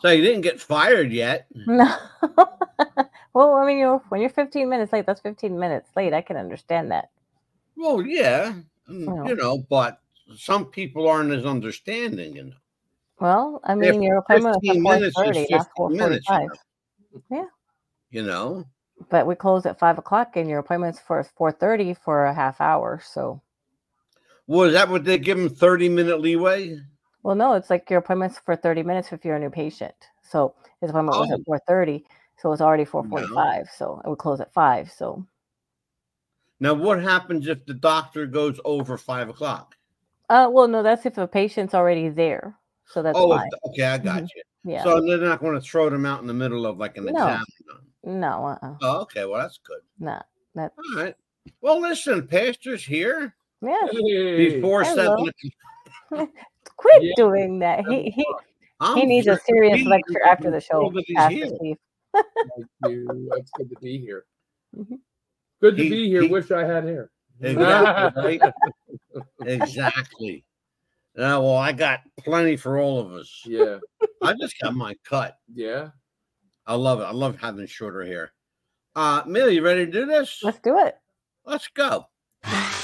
So you didn't get fired yet. No. well, I mean, you know, when you're 15 minutes late, that's 15 minutes late. I can understand that. Well, yeah, mm, Well. you know, but some people aren't as understanding, you know. Well, I mean, your appointment was 15 at minutes is 4:30, not 15 minutes, you 4:45. know. Yeah. You know, But we close at five o'clock, and your appointment's for 4:30 for a half hour. So, was that what they give them 30 minute leeway? Well, no, it's like your appointment's for 30 minutes if you're a new patient. So his appointment was Oh. at 4:30, so it's already 4:45. So it would close at five. So Now, what happens if the doctor goes over five o'clock? Uh, well, no, that's if a patient's already there. So that's oh, fine. okay, I got Mhm. you. Yeah. So they're not going to throw them out in the middle of like an No. exam. no, uh-uh. Oh, okay. Well, that's good. Nah. That All right. Well, listen, Pastor's here yeah. before Hello. seven. o'clock. Quit Yeah. doing that. He he he I'm needs a serious lecture after the show. world that he's Pastor here. Steve. Thank you. It's good to be here. Mhm. Good to He- be here. he- Wish I had hair. Exactly. right? exactly. Uh, well, I got plenty for all of us. Yeah. I just got my cut. Yeah. I love it. I love having shorter hair. Uh, Millie, you ready to do this? Let's do it. Let's go.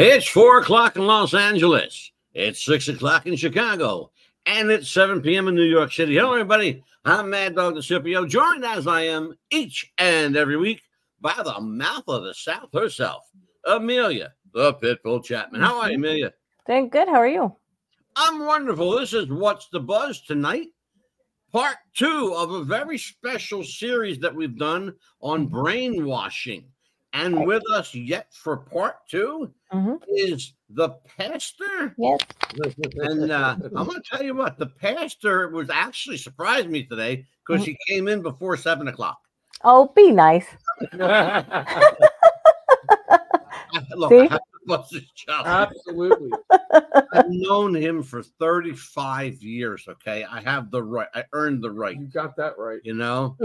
It's four o'clock in Los Angeles. It's six o'clock in Chicago. And it's 7 p.m. in New York City. Hello, everybody. I'm Mad Dog the DeCipio, joined as I am each and every week by the mouth of the South herself, Amelia, the Pitbull Chapman. How are you, Amelia? Doing good. How are you? I'm wonderful. This is What's the Buzz tonight, part two of a very special series that we've done on brainwashing. And with us yet for part 2 hmm is the pastor. Yes. And uh, I'm going to tell you what, the pastor was actually surprised me today because he came in before seven o'clock. Oh, be nice. Look, See? I have his chops. Absolutely. I've known him for 35 years. Okay. I have the right, I earned the right, You got that right. you know?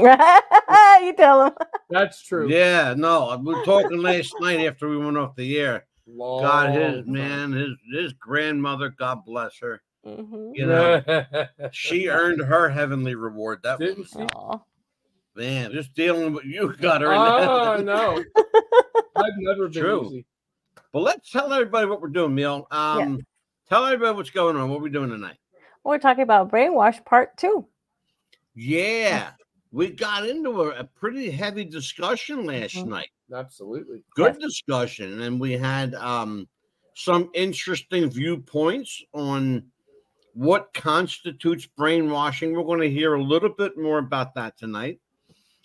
You tell him. That's true. Yeah, no, we were talking last night after we went off the air. Long God, his time. man, his his grandmother, God bless her. hmm You know, she earned her heavenly reward. That Didn't was she? Man, just dealing with you got her. Oh no. I've never been True. easy. But let's tell everybody what we're doing, Neil. Um, tell everybody what's going on. What are we doing tonight? We're talking about brainwash part two. Yeah, we got into a, a pretty heavy discussion last Mhm. night. Absolutely. Good discussion, and we had um, some interesting viewpoints on what constitutes brainwashing. We're going to hear a little bit more about that tonight,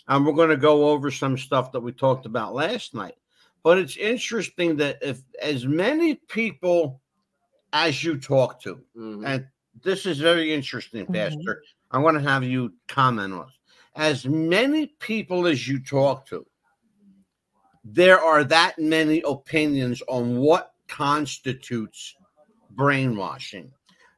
and we're going to go over some stuff that we talked about last night. But it's interesting that if as many people as you talk to, Mhm. and this is very interesting, Mhm. Pastor. I want to have you comment on it. As many people as you talk to, there are that many opinions on what constitutes brainwashing.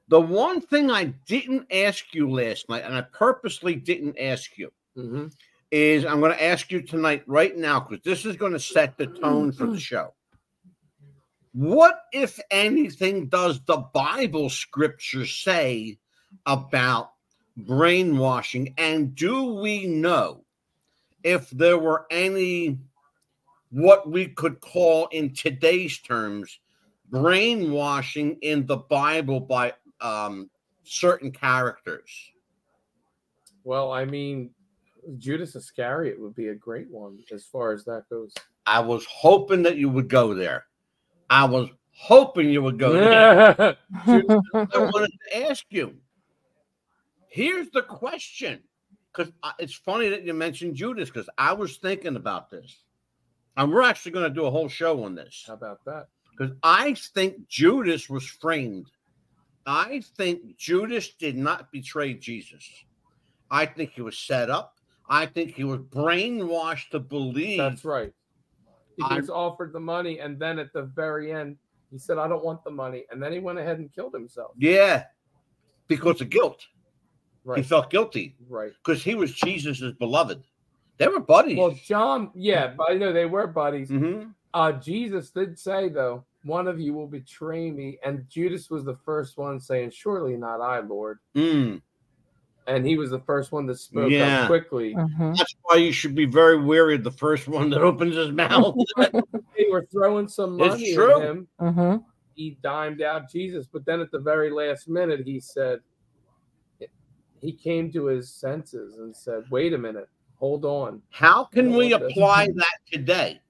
The one thing I didn't ask you last night, and I purposely didn't ask you, Mhm. is I'm going to ask you tonight, right now, because this is going to set the tone for the show. What, if anything, does the Bible scripture say about brainwashing? And do we know if there were any, what we could call in today's terms, brainwashing in the Bible by um, certain characters? Well, I mean, Judas Iscariot would be a great one as far as that goes. I was hoping that you would go there. I was hoping you would go there. Judas- I wanted to ask you. Here's the question, because it's funny that you mentioned Judas, because I was thinking about this, and we're actually going to do a whole show on this. How about that? because I think Judas was framed. I think Judas did not betray Jesus. I think he was set up. I think he was brainwashed to believe. That's right. He I- was offered the money, and then at the very end, he said, "I don't want the money," and then he went ahead and killed himself. Yeah, because of guilt. He felt guilty Right. because he was Jesus's beloved. They were buddies. Well, John, yeah, but I know they were buddies. Mhm. Uh, Jesus did say though, "One of you will betray me," and Judas was the first one saying, "Surely not I, Lord." Mm. And he was the first one that spoke Yeah. up quickly. Mhm. That's why you should be very wary of the first one that opens his mouth. They were throwing some money at him. Mhm. He dimed out Jesus, but then at the very last minute, he said, he came to his senses and said, "Wait a minute, hold on." How can we want this. apply that today?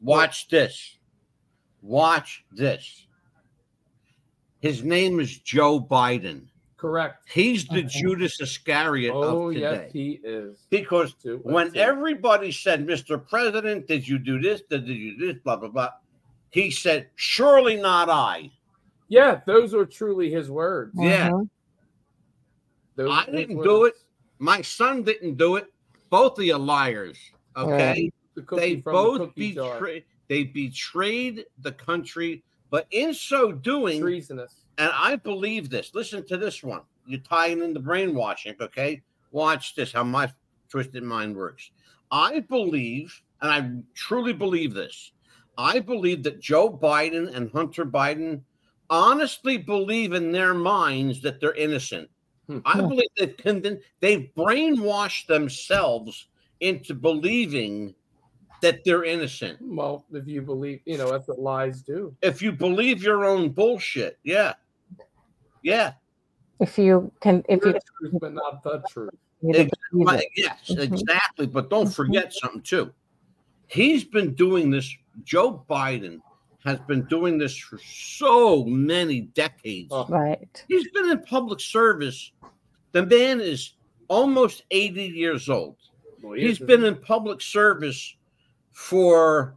Watch this. Watch this. His name is Joe Biden. Correct. He's the Okay. Judas Iscariot Oh of today. yes, he is. because Too. when That's it. everybody said, Mr. President, did you do this? Did you do this? Blah, blah, blah. He said, Surely not I. yeah, those were truly his words. Yeah. Mhm. Those I didn't do it. My son didn't do it. Both of you liars. Oh. Okay. The They from the both betrayed they betrayed the country, but in so doing, treasonous. and I believe this. Listen to this one. You're tying in the brainwashing, okay? Watch this, how my twisted mind works. I believe, and I truly believe this, I believe that Joe Biden and Hunter Biden honestly believe in their minds that they're innocent. Hmm. I believe they've, they've brainwashed themselves into believing that they're innocent. Well, if you believe, you know, that's what lies do. If you believe your own bullshit, yeah. Yeah. If you can, if you The truth, but not the truth. you believe Right, it. yes, Mhm. exactly. But don't Mhm. forget something too. He's been doing this. Joe Biden has been doing this for so many decades. Right. He's been in public service. The man is almost 80 years old. Well, he He's is- been in public service for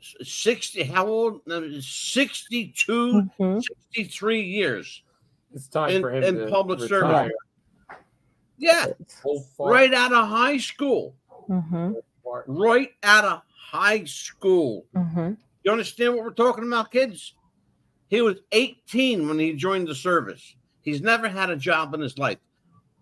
60, how old? No, 62, Mhm. 63 years. It's time in- for him in to public retire. Yeah, right out of high school. Mhm. Right out of high school. Mhm. You understand what we're talking about, kids? He was 18 when he joined the service. He's never had a job in his life.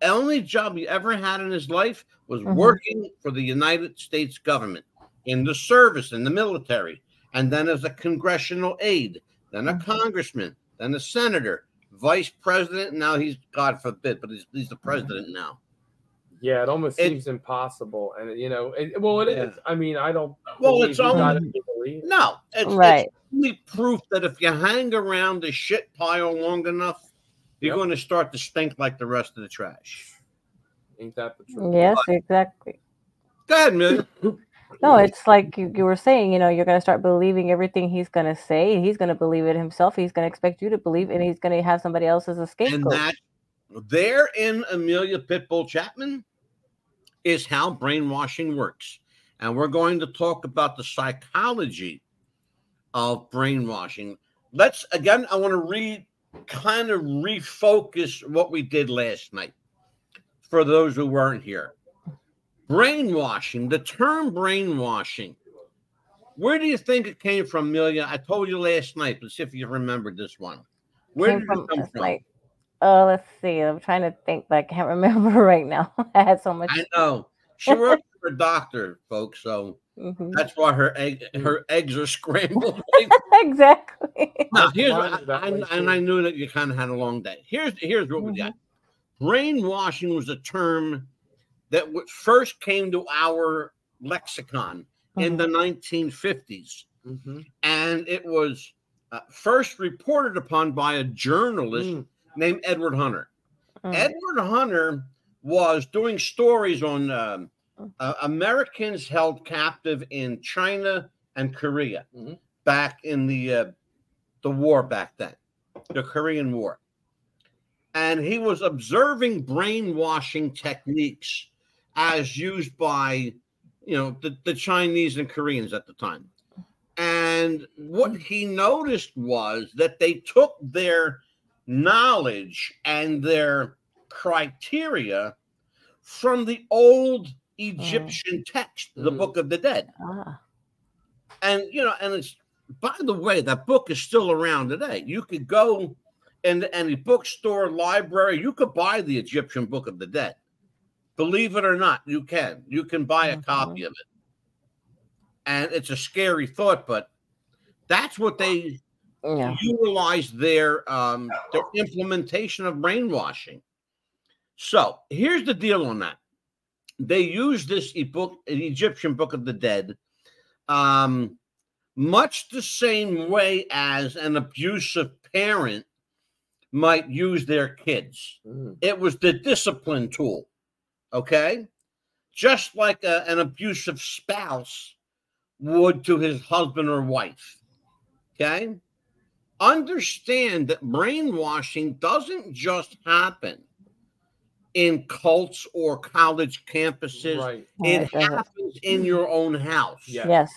The only job he ever had in his life was Mhm. working for the United States government in the service, in the military, and then as a congressional aide, then a Mhm. congressman, then a senator, vice president. Now he's, God forbid, but he's, he's the president now. Yeah, it almost It- seems impossible, and you know, it, well, it is. Yeah. I mean, I don't. Well, it's only- gotta be believed. No, it's, it's Right. only proof that if you hang around the shit pile long enough, you're Yep. going to start to stink like the rest of the trash. Ain't that the truth? Yes, exactly. Go ahead, Amelia. No, it's like you, you were saying, you know, you're going to start believing everything he's going to say. He's going to believe it himself. He's going to expect you to believe, and he's going to have somebody else as a scapegoat. and that there in Amelia Pitbull Chapman is how brainwashing works. And we're going to talk about the psychology of brainwashing. Let's again, I want to read kind of refocus what we did last night for those who weren't here. Brainwashing, the term brainwashing. Where do you think it came from, Amelia? I told you last night. Let's see if you remembered this one. Where Came did from- it come from? like, oh, let's see. I'm trying to think, but I can't remember right now. I had so much. I know. She works for a doctor, folks, so Mhm. that's why her egg her eggs are scrambled. exactly. now, here's Mine what, is that I, and. I knew that you kind of had a long day. Here's here's what we got. Brainwashing was a term that w- first came to our lexicon in Mhm. the 1950s, Mhm. and it was uh, first reported upon by a journalist Mm. named Edward Hunter. Mm. Edward Hunter was doing stories on um, uh, Americans held captive in China and Korea Mhm. back in the uh, the war back then, the Korean War. And he was observing brainwashing techniques as used by, you know, the, the Chinese and Koreans at the time. And what he noticed was that they took their knowledge and their criteria from the old Egyptian text, the Mhm. Book of the Dead. Ah, And you know, and it's by the way, that book is still around today. You could go in any bookstore, library, you could buy the Egyptian Book of the Dead. Believe it or not, you can. You can buy a Mhm. copy of it. And it's a scary thought, but that's what they yeah. utilize their um their implementation of brainwashing. So here's the deal on that. They use this book, an Egyptian Book of the Dead, um, much the same way as an abusive parent might use their kids. Mm. It was the discipline tool. Okay. Just like a- an abusive spouse would to his husband or wife. Okay. Understand that brainwashing doesn't just happen in cults or college campuses, Right. It it happens in your own house. Yeah. Yes.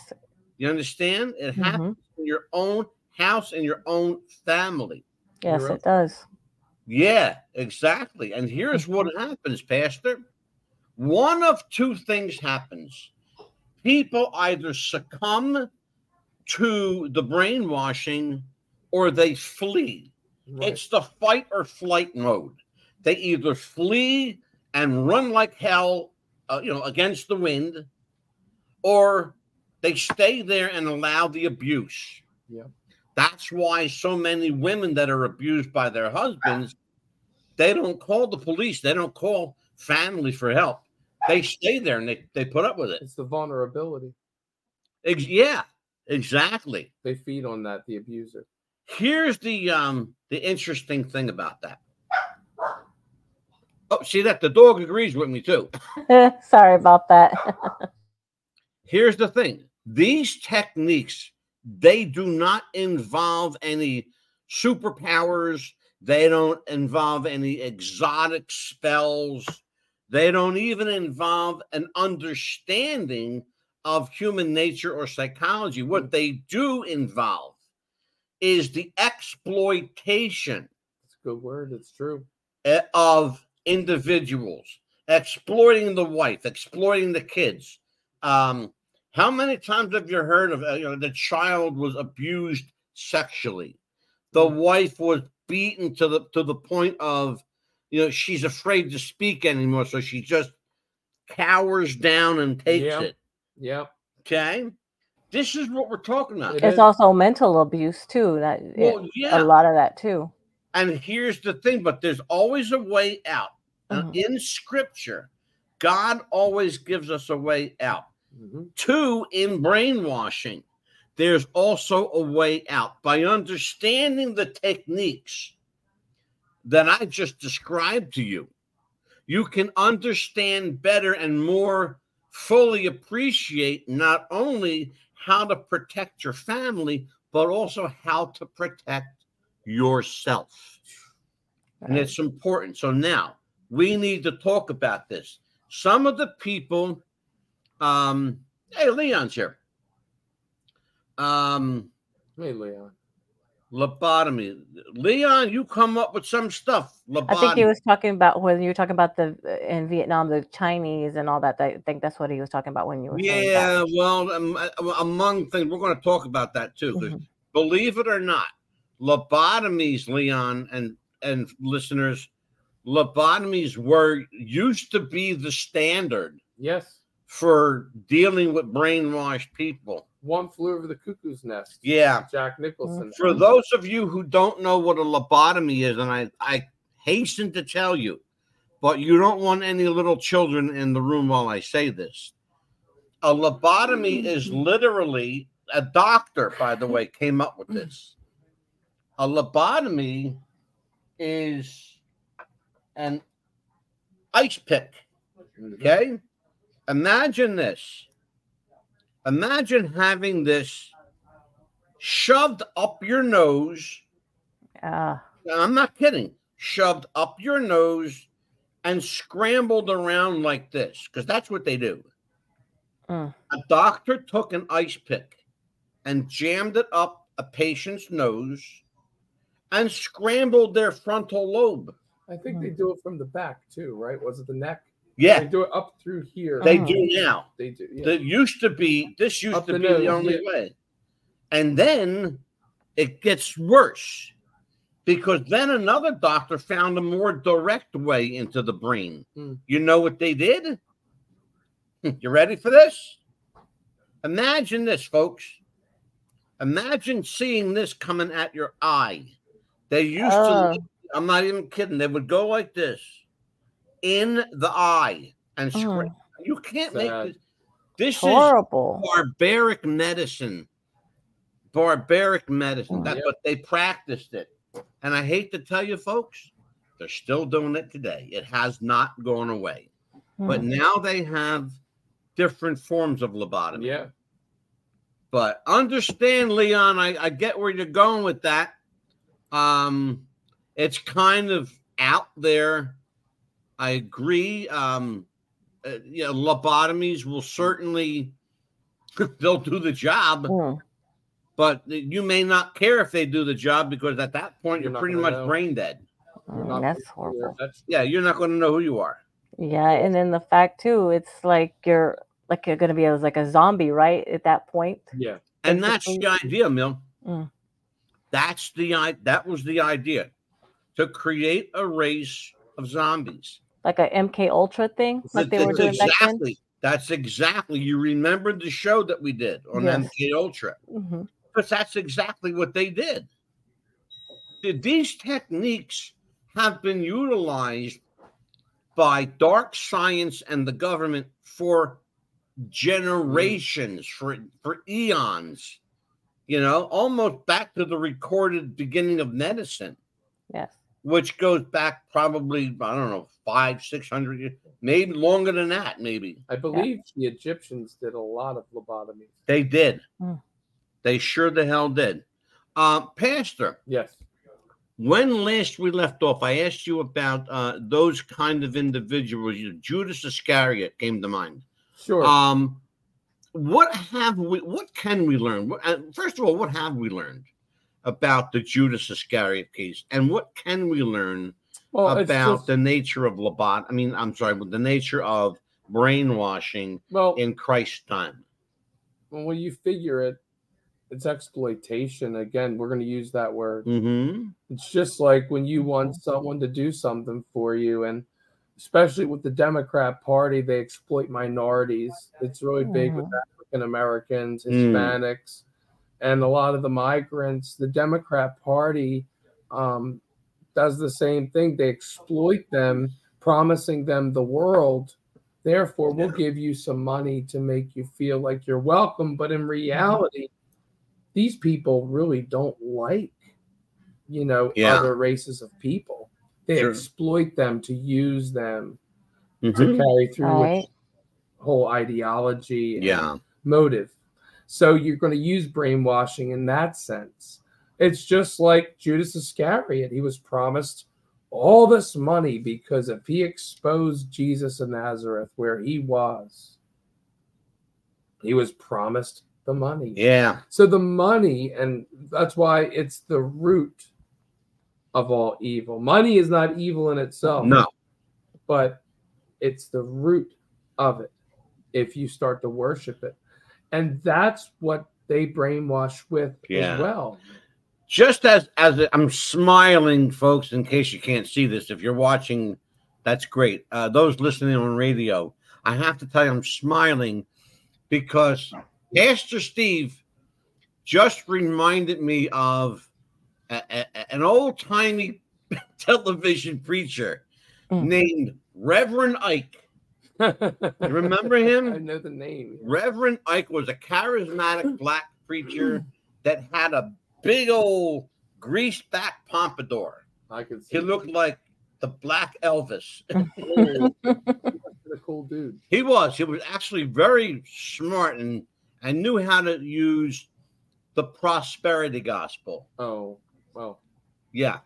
You understand? It happens Mhm. in your own house, in your own family. Yes, You're it does. Yeah, exactly. And here's what happens, Pastor. One of two things happens. People either succumb to the brainwashing or they flee. Right. It's the fight or flight mode. They either flee and run like hell, uh, you know, against the wind, or they stay there and allow the abuse. Yeah. That's why so many women that are abused by their husbands, they don't call the police. They don't call family for help. They stay there and they, they put up with it. It's the vulnerability. Ex- yeah, exactly. They feed on that, the abuser. Here's the um the interesting thing about that. Oh, see that the dog agrees with me too. Sorry about that. Here's the thing. These techniques they do not involve any superpowers. They don't involve any exotic spells. They don't even involve an understanding of human nature or psychology. What they do involve is the exploitation It's a good word. It's true. eh, of individuals, exploiting the wife, exploiting the kids. Um, how many times have you heard of uh, you know the child was abused sexually? The wife was beaten to the to the point of you know she's afraid to speak anymore, so she just cowers down and takes Yeah. it. Yep. Okay, this is what we're talking about. It it's is. also mental abuse too. That Well, yeah, a lot of that too. And here's the thing, but there's always a way out. Mhm. in scripture, God always gives us a way out. hmm Two, in brainwashing, there's also a way out. By understanding the techniques that I just described to you, you can understand better and more fully appreciate not only how to protect your family, but also how to protect yourself. And it's important. So now we need to talk about this. Some of the people, um, hey, Leon's here. Um, Hey, Leon. lobotomy. Leon, you come up with some stuff. Lobotomy. I think he was talking about when you were talking about the uh, in Vietnam, the Chinese and all that. I think that's what he was talking about when you were yeah, that. well, um, uh, among things, we're going to talk about that too. 'cause Mhm. Believe it or not, lobotomies, Leon and and listeners, lobotomies were used to be the standard Yes. for dealing with brainwashed people. One flew over the cuckoo's nest. Yeah. Jack Nicholson. For those of you who don't know what a lobotomy is, and I, I hasten to tell you, but you don't want any little children in the room while I say this. A lobotomy is literally a doctor, by the way, came up with this. A lobotomy is an ice pick. Okay. Imagine this. Imagine having this shoved up your nose. Ah, I'm not kidding. Shoved up your nose and scrambled around like this because that's what they do. Mm. A doctor took an ice pick and jammed it up a patient's nose and scrambled their frontal lobe. I think they do it from the back too, right? Was it the neck? Yeah, They do it up through here. they Oh. do now. They do. Yeah. That used to be this used Up to the be nose, the only yeah. way. And then it gets worse because then another doctor found a more direct way into the brain. Hmm. You know what they did? You ready for this? Imagine this, folks. Imagine seeing this coming at your eye. They used Oh. to, I'm not even kidding, they would go like this in the eye and scream. scra- You can't make Sad. this. This is horrible. barbaric medicine. Barbaric medicine. Mm. That's Yep. what they practiced it. And I hate to tell you, folks, they're still doing it today. It has not gone away. But Mm. now they have different forms of lobotomy. yeah. But understand, Leon, I, I get where you're going with that. Um, it's kind of out there. I agree. Um, uh, you know, lobotomies will certainly they'll do the job, Mm. but you may not care if they do the job because at that point You're you're, pretty much know. brain dead. Mm, that's gonna- horrible. That's Yeah, you're not going to know who you are. Yeah, and then the fact too, it's like you're like you're gonna be as like a zombie, right? At that point. yeah. And that's the idea, Mill. Mm. That's the i- that was the idea to create a race of zombies. Like a MK Ultra thing, like they were doing back exactly. That's exactly. You remember the show that we did on Yes. MK Ultra, hmm because that's exactly what they did. Th- These techniques have been utilized by dark science and the government for generations, for for eons. You know, almost back to the recorded beginning of medicine Yes. Which goes back probably I don't know five six hundred years, maybe longer than that. Maybe I believe the Egyptians did a lot of lobotomies. they did. Mm. They sure the hell did. Uh, Pastor, Yes. when last we left off, I asked you about uh, those kind of individuals. Judas Iscariot came to mind. Sure. Um, what have we? What can we learn? Uh, First of all, what have we learned about the Judas Iscariot case, and what can we learn well, about just- the nature of Labat? I mean, I'm sorry, but the nature of brainwashing well, in Christ's time. Well when you figure it, it's exploitation. Again, we're going to use that word. Mm-hmm. It's just like when you want someone to do something for you, and especially with the Democrat Party, they exploit minorities. It's really big with African Americans, Mm. Hispanics, and a lot of the migrants. The Democrat Party um, does the same thing. They exploit them, promising them the world. Therefore, we'll give you some money to make you feel like you're welcome. But in reality, these people really don't like, you know, Yeah. other races of people. They Sure. exploit them to use them Mhm. to carry through Right. whole ideology and Yeah. motive. So you're going to use brainwashing in that sense. It's just like Judas Iscariot. He was promised all this money because if he exposed Jesus of Nazareth where he was, he was promised the money. Yeah. So the money, and that's why it's the root of all evil. Money is not evil in itself No. but it's the root of it if you start to worship it. And that's what they brainwash with Yeah. as well. Just as as I'm smiling, folks. In case you can't see this, if you're watching, that's great. Uh, those listening on radio, I have to tell you, I'm smiling because Pastor Steve just reminded me of a, a- an old timey television preacher Mm. named Reverend Ike. You remember I know the name. Reverend Ike was a charismatic black preacher that had a big old greased back pompadour. I could see. He looked like the black Elvis. A cool dude. He was. He was actually very smart and and knew how to use the prosperity gospel. Oh, well, Yeah.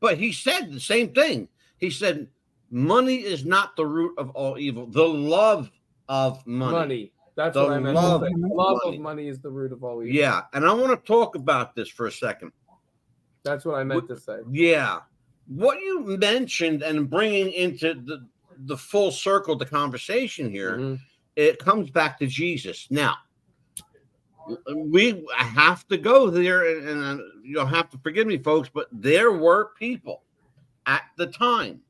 But he said the same thing. He said, money is not the root of all evil. The love of money. money. That's The what I meant. love to say. of love money. of money is the root of all evil. Yeah. And I want to talk about this for a second. That's what I meant to say. Yeah. What you mentioned and bringing into the, the full circle the conversation here, Mhm. it comes back to Jesus. Now, we have to go there, and, and uh, you'll have to forgive me, folks, but there were people at the time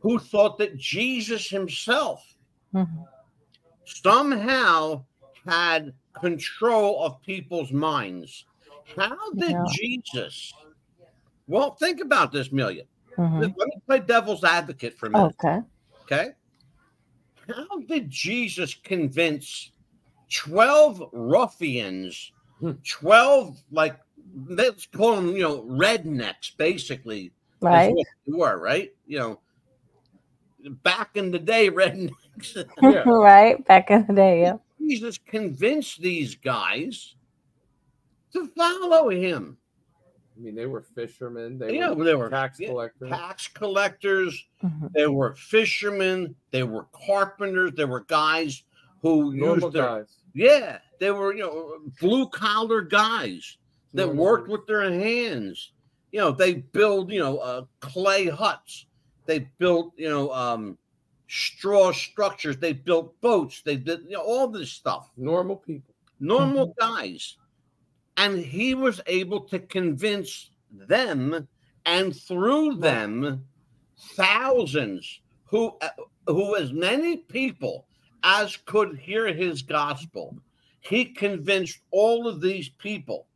who thought that Jesus himself Mhm. somehow had control of people's minds. How did Yeah. Jesus? Well, think about this, Million. Mhm. Let me play devil's advocate for a minute. Okay. Okay. How did Jesus convince 12 ruffians, Hmm. 12, like, let's call them, you know, rednecks, basically, is Right. what they were, right? You know, back in the day, rednecks. Yeah. right. Back in the day. Yeah. Jesus convinced these guys to follow him. I mean, they were fishermen. They Yeah, were they were tax collectors. tax collectors, Mhm. they were fishermen, they were carpenters, they were guys who Normal used their guys. Yeah, they were, you know, blue collar guys that Normal worked guys. with their hands. You know, they build, you know, uh, clay huts. They built, you know, um, straw structures. They built boats. They did, you know, all this stuff. normal people. Normal guys. And he was able to convince them and through them thousands who uh, who as many people as could hear his gospel he convinced all of these people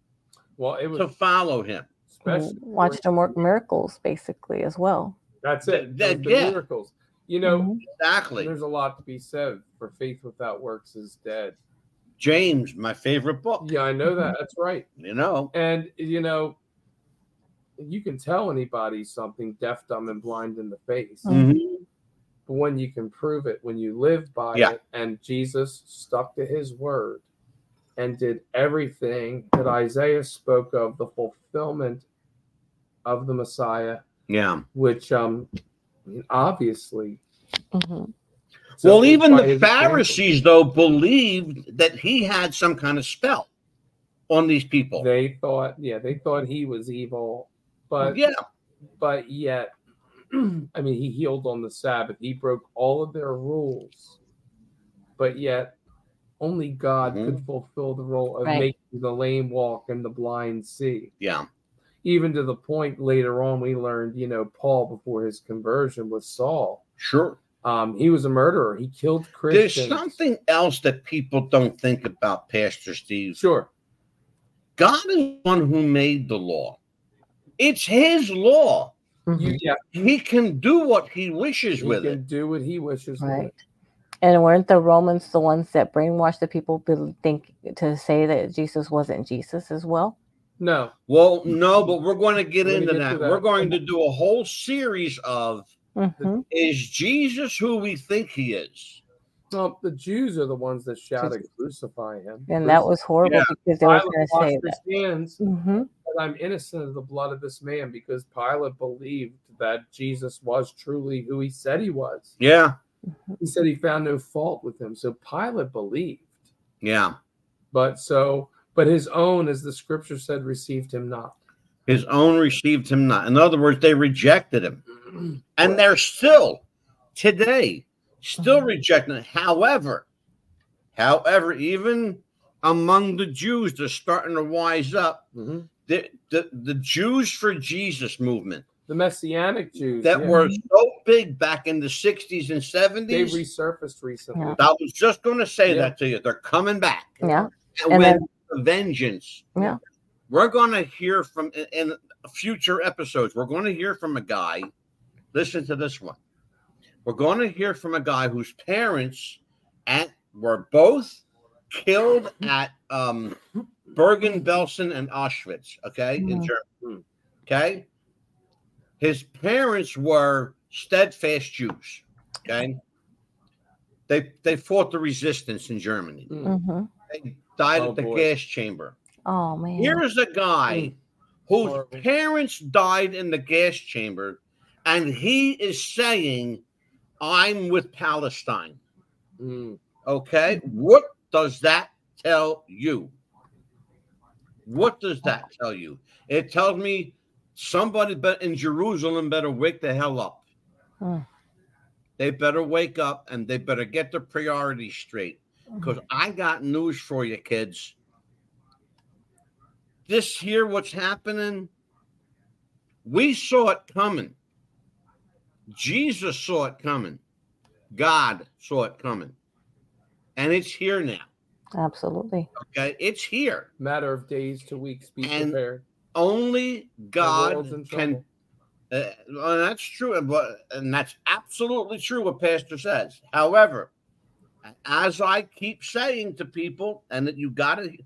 Well, it was to follow him especially Watched them work miracles basically as well. That's it. That- Those the yeah. miracles. You know, Mhm. exactly there's a lot to be said for faith without works is dead. james my favorite book Yeah, I know that. That's right. you know And you know, you can tell anybody something deaf, dumb, and blind in the face. Mhm. But when you can prove it, when you live by Yeah. it, and Jesus stuck to his word and did everything that Isaiah spoke of, the fulfillment of the Messiah, yeah which um I mean, obviously Mhm. so well even the his example. pharisees though believed that he had some kind of spell on these people They thought, yeah, they thought he was evil, but yeah but yet, I mean, he healed on the Sabbath. He broke all of their rules, but yet, only God Mhm. could fulfill the role of Right. making the lame walk and the blind see. yeah Even to the point later on, we learned, you know, Paul before his conversion was Saul. sure Um, he was a murderer. He killed Christians. There's something else that people don't think about, Pastor Steve. Sure. God is the one who made the law. It's his law. Mhm. You, yeah, He can do what he wishes he with can it. do what he wishes. with Right. it. And weren't the Romans the ones that brainwashed the people to think to say that Jesus wasn't Jesus as well? No, Well, no, but we're going to get We're into get that. that. We're going to do a whole series of Mhm. is Jesus who we think he is? well, the Jews are the ones that shouted, "Crucify him!" And that was horrible Yeah. because they were Pilate going to say his that. hands Mhm. that I'm innocent of the blood of this man because Pilate believed that Jesus was truly who he said he was. Yeah, He said he found no fault with him. So Pilate believed. yeah. But so, but his own, as the scripture said, received him not. His own received him not. In other words, they rejected him. And they're still today still rejecting it. However, however, even among the Jews, they're starting to wise up. Mhm. The, the, the Jews for Jesus movement The Messianic Jews that yeah, were so big back in the 60s and 70s, they 70s. resurfaced recently. Yeah. I was just going to say Yeah. that to you. They're coming back. Yeah. And, And with then- a vengeance. Yeah. We're going to hear from in, in future episodes. We're going to hear from a guy. Listen to this one. We're going to hear from a guy whose parents at were both killed at um, Bergen-Belsen and Auschwitz. Okay, in Mhm. Germany. Okay, his parents were steadfast Jews. Okay, they they fought the resistance in Germany. Mm. Mhm. They died Oh, at the boy. gas chamber. Oh man. Here's a guy whose Horrible. parents died in the gas chamber, and he is saying, I'm with Palestine. Mm. Okay. What does that tell you? What does that tell you? It tells me somebody but in Jerusalem better wake the hell up. Mm. They better wake up and they better get their priorities straight. Because I got news for you, kids. This here, what's happening, we saw it coming. Jesus saw it coming. God saw it coming. And it's here now. Absolutely. Okay. It's here. Matter of days to weeks. Be And prepared. Only God world's can. trouble. Uh, well, that's true. But, and that's absolutely true what Pastor says. However, as I keep saying to people, and that you got to,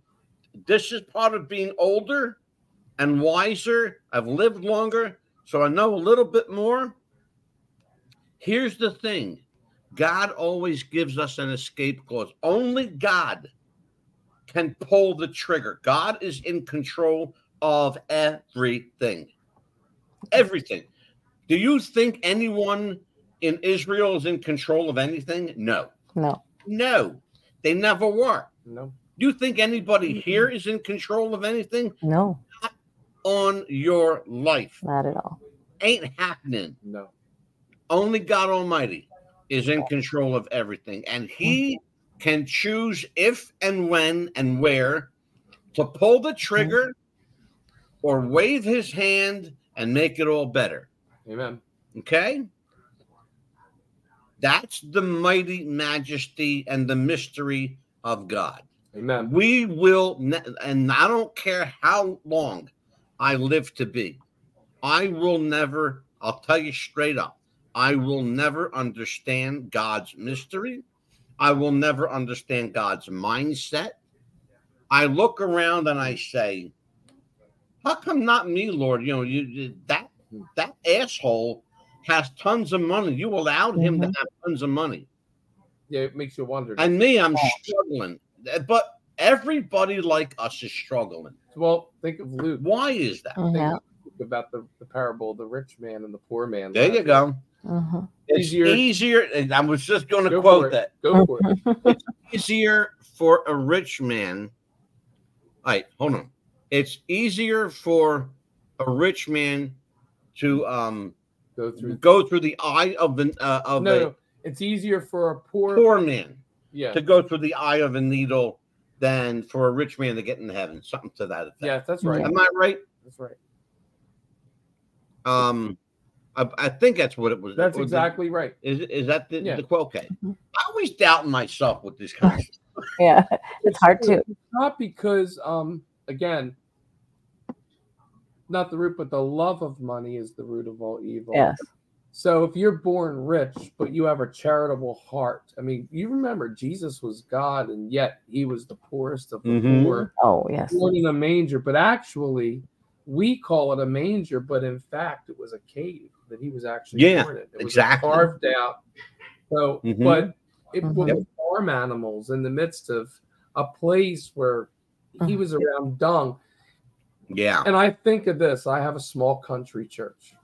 this is part of being older and wiser. I've lived longer, so I know a little bit more. Here's the thing God always gives us an escape clause. Only God can pull the trigger. God is in control of everything. Everything. Do you think anyone in Israel is in control of anything? No. No. No. They never were. No. Do you think anybody here is in control of anything No. on your life? Not at all. Ain't happening. No. Only God Almighty is in control of everything, and He mm-hmm. can choose if and when and where to pull the trigger mm-hmm. or wave His hand and make it all better. Amen. Okay? That's the mighty majesty and the mystery of God. Amen. We will, ne- and I don't care how long I live to be, I will never, I'll tell you straight up, I will never understand God's mystery. I will never understand God's mindset. I look around and I say, how come not me, Lord? You know, you you- that that asshole has tons of money. You allowed him to Mhm. have tons of money. Yeah, it makes you wonder. And me, I'm struggling. But everybody like us is struggling. well, think of Luke. Why is that? Think Yeah. about the, the parable of the rich man and the poor man. There you go. hmm It's Easier- easier. and I was just going to Go quote that. Go for it. It's easier for a rich man. All right, hold on. It's easier for a rich man to um Go through. go through the eye of the uh, of No, a no, it's easier for a poor. poor man Yeah. to go through the eye of a needle than for a rich man to get in heaven. Something to that effect. Yeah, that's right. Am I right? That's right. Um, I, I think that's what it was. That's was it- exactly right. Is is that the, Yeah. the quote? Okay. Mhm. I always doubt myself with this kind of stuff. Yeah. It's hard to. It's not because, um, again, not the root, but the love of money is the root of all evil. Yes. So if you're born rich, but you have a charitable heart, I mean, you remember Jesus was God, and yet he was the poorest of the Mhm. poor, Oh yes. born in a manger. But actually, we call it a manger, but in fact, it was a cave that he was actually Yeah, born in. It was exactly. carved out. So, Mhm. but it Mhm. was farm animals in the midst of a place where he Mhm. was around dung. Yeah. And I think of this I have a small country church,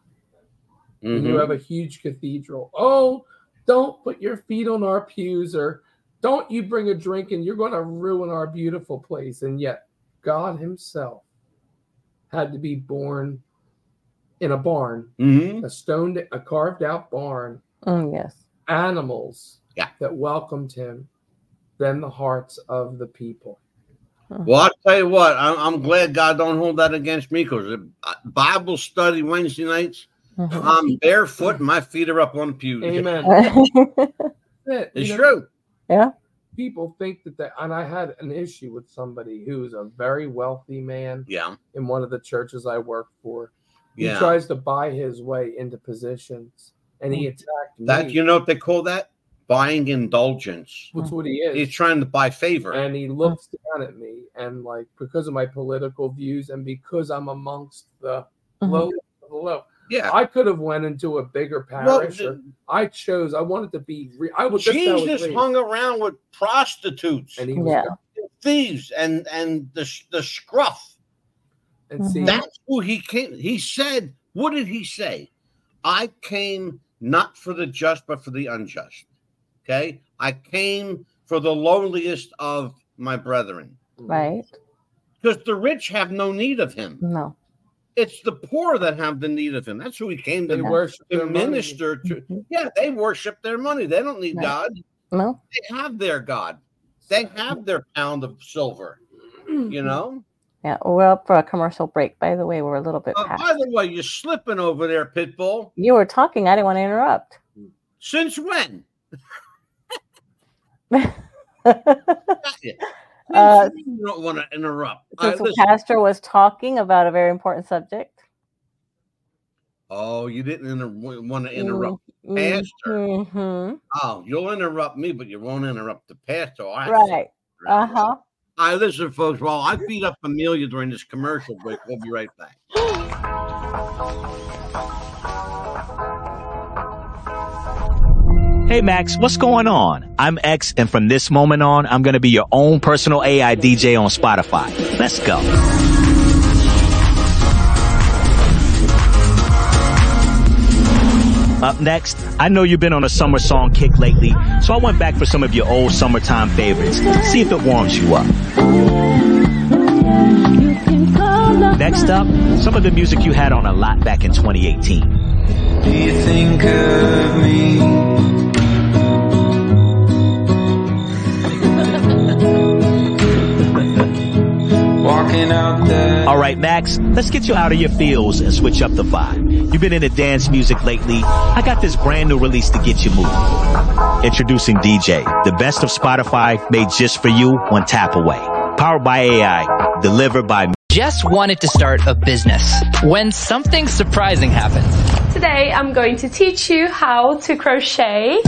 and you have a huge cathedral. Oh, don't put your feet on our pews, or don't you bring a drink, and you're going to ruin our beautiful place. And yet, God Himself had to be born in a barn, Mhm. a stoned, a carved out barn, Mm, yes. animals Yeah. that welcomed Him, then the hearts of the people. Well, I'll tell you what. I'm, I'm glad God don't hold that against me because Bible study Wednesday nights. Mhm. I'm barefoot and my feet are up on the pew. Amen. It- It's know, true. Yeah. People think that they, and I had an issue with somebody who's a very wealthy man Yeah. in one of the churches I work for. He Yeah. tries to buy his way into positions and he attacked me. That you know what they call that? Buying indulgence. That's what he is. He's trying to buy favor. and he looks down at me and like because of my political views and because I'm amongst the Mhm. low the low. yeah. I could have went into a bigger Well, parish. or I chose. I wanted to be. Re- I was. that's was Jesus hung around with prostitutes and he was Yeah. thieves and and the the scruff. And see, Mhm. That's who he came. He said, "What did he say? I came not for the just, but for the unjust." Okay, I came for the lowliest of my brethren, Right? because the rich have no need of him. No. It's the poor that have the need of him. That's who he came to, worship to their money. minister to. Mhm. Yeah, they worship their money. They don't need Right. God. No. They have their God. They have their pound of silver. You know. Yeah, we're up for a commercial break. By the way, we're a little bit Uh, past. by the way, you're slipping over there, Pitbull. You were talking. I didn't want to interrupt. Since when? Uh, you don't want to interrupt. All Since right, the listen. pastor was talking about a very important subject. oh, you didn't inter- want to interrupt. Mm, Pastor. mhm. Oh, you'll interrupt me, but you won't interrupt the pastor. Right. Right. Uh huh. All right, listen, folks. While I beat up Amelia during this commercial break, we'll be right back. Hey Max, what's going on? I'm X, and from this moment on, I'm going to be your own personal AI DJ on Spotify. Let's go. Up next, I know you've been on a summer song kick lately, so I went back for some of your old summertime favorites. See if it warms you up. Next up, some of the music you had on a lot back in 2018. Do you think of me? Walking out there. All right, Max, let's get you out of your feels and switch up the vibe. You've been into dance music lately. I got this brand new release to get you moving. Introducing DJ, the best of Spotify made just for you one tap away. Powered by AI, delivered by Jess wanted to start a business when something surprising happened. Today I'm going to teach you how to crochet.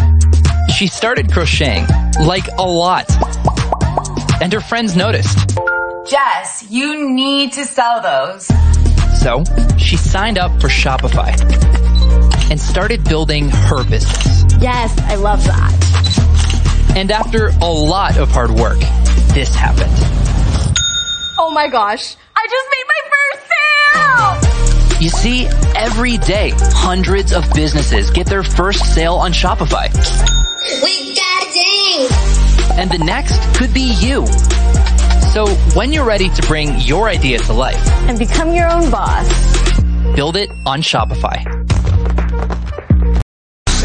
She started crocheting, like a lot. And her friends noticed. Jess, you need to sell those. So she signed up for Shopify and started building her business. Yes, I love that. And after a lot of hard work, this happened. Oh my gosh, I just made my first sale! You see, every day, hundreds of businesses get their first sale on Shopify. We got a ding! And the next could be you. So when you're ready to bring your idea to life, And become your own boss. build it on Shopify.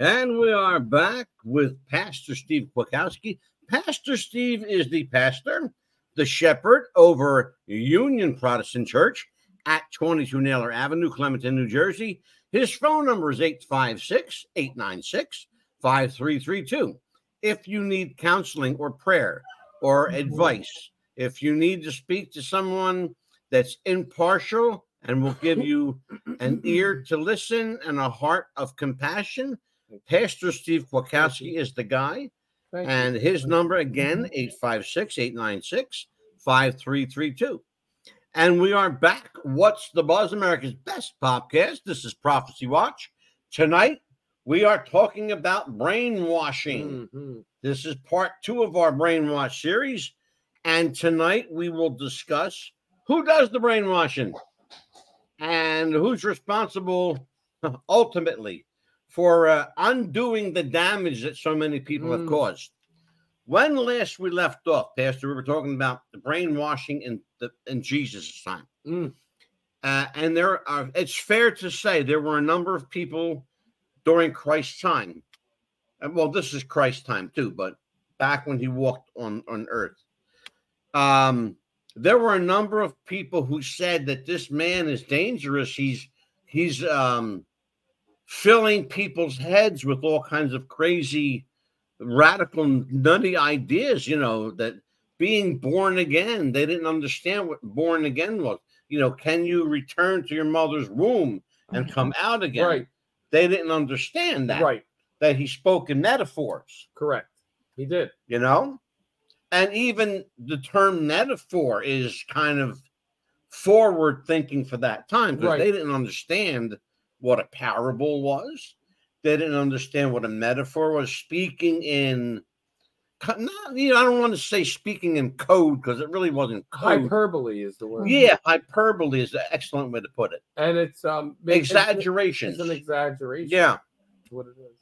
And we are back with Pastor Steve Kwiatkowski. Pastor Steve is the pastor, the shepherd over Union Protestant Church at 22 Naylor Avenue, Clementon, New Jersey. His phone number is 856 896 5332. If you need counseling or prayer or mm-hmm. advice, if you need to speak to someone that's impartial and will give you an ear to listen and a heart of compassion, Pastor Steve Kwiatkowski is the guy. Thank you. And his number again, 856 896 5332. And we are back. What's the Buzz? America's best podcast. This is Prophecy Watch. Tonight, we are talking about brainwashing. Mhm. This is part two of our brainwash series. And tonight, we will discuss who does the brainwashing and who's responsible ultimately for uh, undoing the damage that so many people have Mm. caused. When last we left off, Pastor, we were talking about the brainwashing in the in Jesus' time, Mm. uh, and there are. It's fair to say there were a number of people during Christ's time. well, this is Christ's time too, but back when he walked on on earth, um, there were a number of people who said that this man is dangerous. He's he's um, filling people's heads with all kinds of crazy radical nutty ideas, you know, that being born again, they didn't understand what born again was. You know, can you return to your mother's womb and mm-hmm. come out again? Right. They didn't understand that. Right. That he spoke in metaphors, Correct. He did. you know? And even the term metaphor is kind of forward thinking for that time because Right. they didn't understand what a parable was. They didn't understand what a metaphor was. Speaking in, not, you know, I don't want to say speaking in code because it really wasn't code. Hyperbole is the word. yeah, hyperbole is an excellent way to put it. And it's um it's- It's an exaggeration. Yeah. What it is.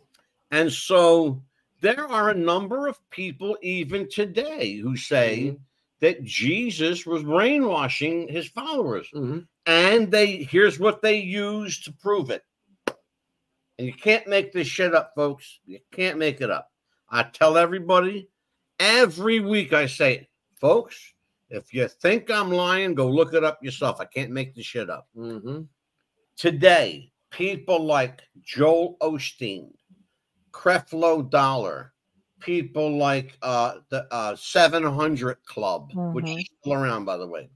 And so there are a number of people, even today, who say Mm-hmm. That Jesus was brainwashing his followers. Mhm. And they here's what they use to prove it. And you can't make this shit up, folks. You can't make it up. I tell everybody every week I say, folks, if you think I'm lying, go look it up yourself. I can't make this shit up. Mm-hmm. Today, people like Joel Osteen, Creflo Dollar, people like uh, the uh, 700 Club, which Mhm. is still around, by the way.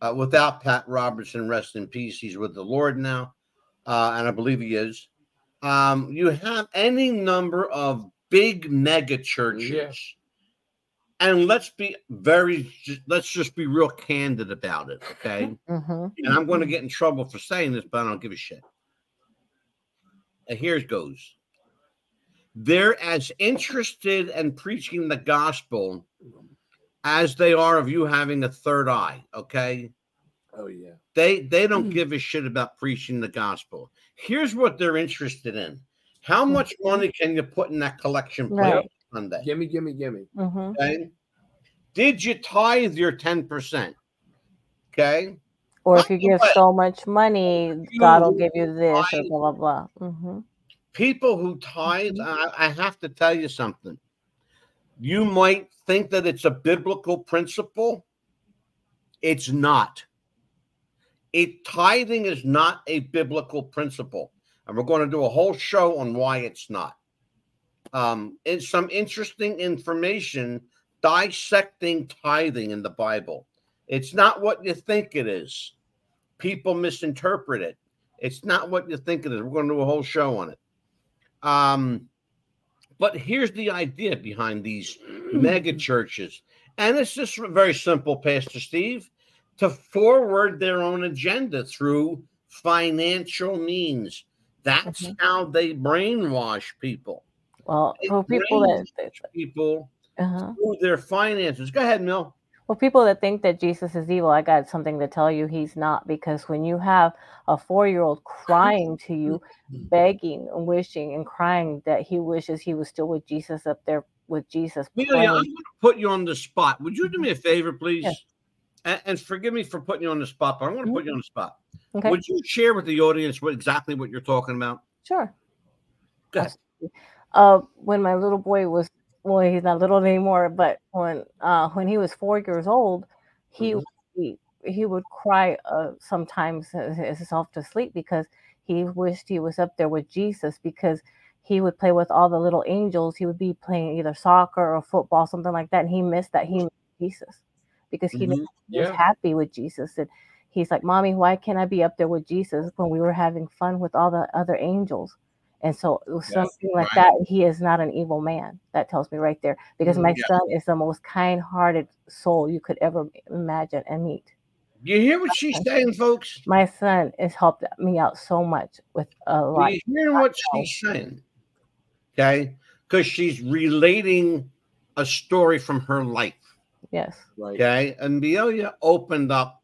Uh, without Pat Robertson, rest in peace. He's with the Lord now, uh, and I believe he is. Um, you have any number of big mega churches. Yeah. And let's be very, let's just be real candid about it, okay? hmm and I'm going to get in trouble for saying this, but I don't give a shit. And here it goes. They're as interested in preaching the gospel as they are of you having a third eye. Okay, Oh yeah. they they don't give a shit about preaching the gospel. Here's what they're interested in: how much money can you put in that collection plate Right. on Sunday? Gimme, gimme, gimme. Mm-hmm. Okay, did you tithe your ten percent? Okay. Or if you the give so much money, God will give you this or tithe- blah blah blah. hmm people who tithe, I, I have to tell you something. You might think that it's a biblical principle. It's not. It tithing is not a biblical principle, and we're going to do a whole show on why it's not. Um, it's some interesting information dissecting tithing in the Bible. It's not what you think it is. People misinterpret it. It's not what you think it is. We're going to do a whole show on it. Um, but here's the idea behind these mega churches, and it's just very simple, Pastor Steve, to forward their own agenda through financial means. That's Mhm. how they brainwash people. Well, They for people that, people uh through their finances. Go ahead, Mill. Well, people that think that Jesus is evil, I got something to tell you. He's not because when you have a four-year-old crying to you, mm-hmm. begging and wishing and crying that he wishes he was still with Jesus up there with Jesus. Amelia, I'm going to put you on the spot. Would you do mm-hmm. me a favor, please? Yes. And, and forgive me for putting you on the spot, but I'm going to put you mm-hmm. on the spot. Okay, Would you share with the audience what exactly what you're talking about? sure. Go ahead. uh when my little boy was well he's not little anymore but when uh when he was four years old he Mhm. he, he would cry uh sometimes himself to sleep because he wished he was up there with jesus because he would play with all the little angels he would be playing either soccer or football something like that and he missed that he missed jesus because he Mhm. he was Yeah. happy with jesus and he's like mommy why can't i be up there with jesus when we were having fun with all the other angels and so it was Yes, something like right. that. He is not an evil man. That tells me right there. Because Mhm. my Yeah. son is the most kind hearted soul you could ever imagine and meet. You hear what she's saying, folks? My son has helped me out so much with a Are lot. you hearing what she's saying? Okay, because she's relating a story from her life. Yes. Right. Okay, Amelia opened up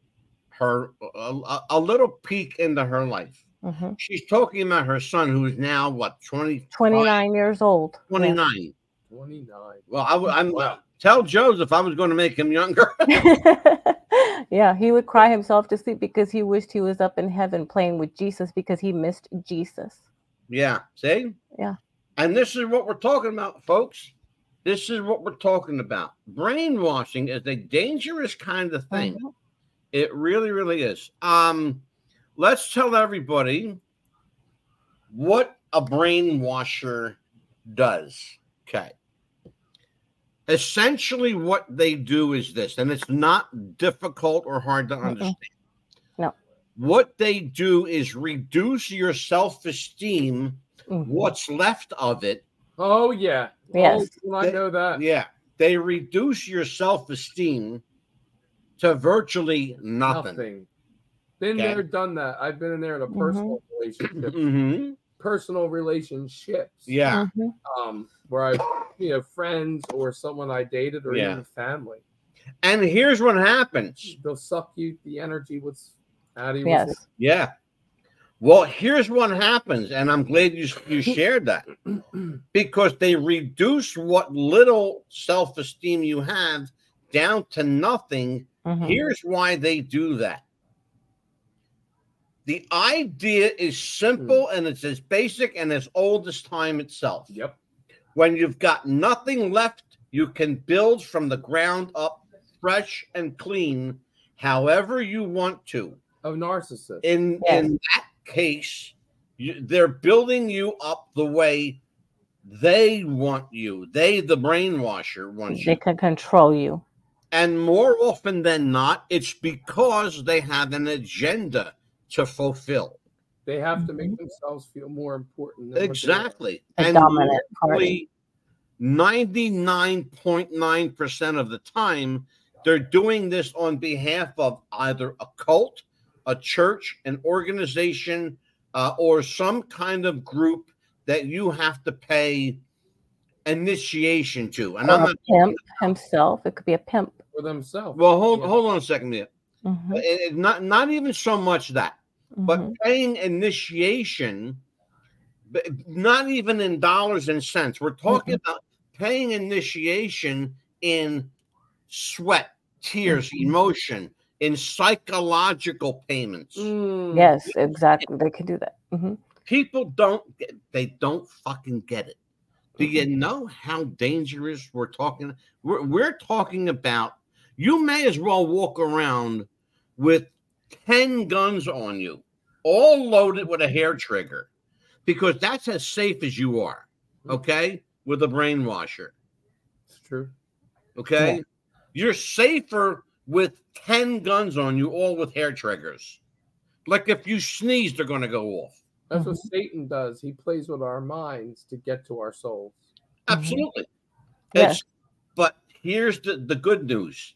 her a, a- a little peek into her life. Hmm She's talking about her son, who is now what 20, 29 years old. Yeah. 29. 29. Well, I, am Wow. tell Joseph I was going to make him younger. yeah, he would cry himself to sleep because he wished he was up in heaven playing with Jesus because he missed Jesus. yeah, see? Yeah. And this is what we're talking about, folks. This is what we're talking about. Brainwashing is a dangerous kind of thing. Mhm. It really, really is. Um, let's tell everybody what a brainwasher does. Okay. Essentially, what they do is this, and it's not difficult or hard to understand. No. What they do is reduce your self esteem, Mhm. what's left of it. Oh yeah. Yes. Oh, I know that. Yeah. They reduce your self esteem to virtually nothing. Nothing. Been Okay. there, done that. I've been in there in a personal relationship, hmm personal relationships. Yeah. Mhm. Um, where I, you know, friends or someone I dated or Yeah. even family, And here's what happens. they'll suck you the energy what's out of you. Yes. Yeah. Well, here's what happens, and I'm glad you you shared that because they reduce what little self esteem you have down to nothing. Mhm. Here's why they do that. The idea is simple hmm. and it's as basic and as old as time itself. Yep. When you've got nothing left, you can build from the ground up, fresh and clean, however you want to A narcissist. in Yes. in that case you, they're building you up the way they want you they the brainwasher wants They you They can control you. and more often than not it's because they have an agenda to fulfill they have to Mm-hmm. make themselves feel more important. Than what they are. exactly and dominant party. 99.9% of the time they're doing this on behalf of either a cult a church an organization uh, or some kind of group that you have to pay initiation to and i'm a not pimp himself. It could be a pimp. for themselves. well hold, Yeah. hold on a second Mia. Mhm. It- it- not not even so much that but Mhm. paying initiation, not even in dollars and cents. We're talking about paying initiation in sweat, tears, emotion, in psychological payments. Mm, Yes, exactly. They can do that. hmm People don't get, they don't fucking get it. Do you know how dangerous we're talking? We're, we're talking about you may as well walk around with 10 guns on you, all loaded with a hair trigger, because that's as safe as you are, mm-hmm. okay? With a brainwasher, It's true. okay? You're safer with 10 guns on you, all with hair triggers. Like if you sneeze, they're going to go off. That's what mm-hmm. Satan does. He plays with our minds to get to our souls. Absolutely. Mm-hmm. Yes. It's, but here's the, the good news.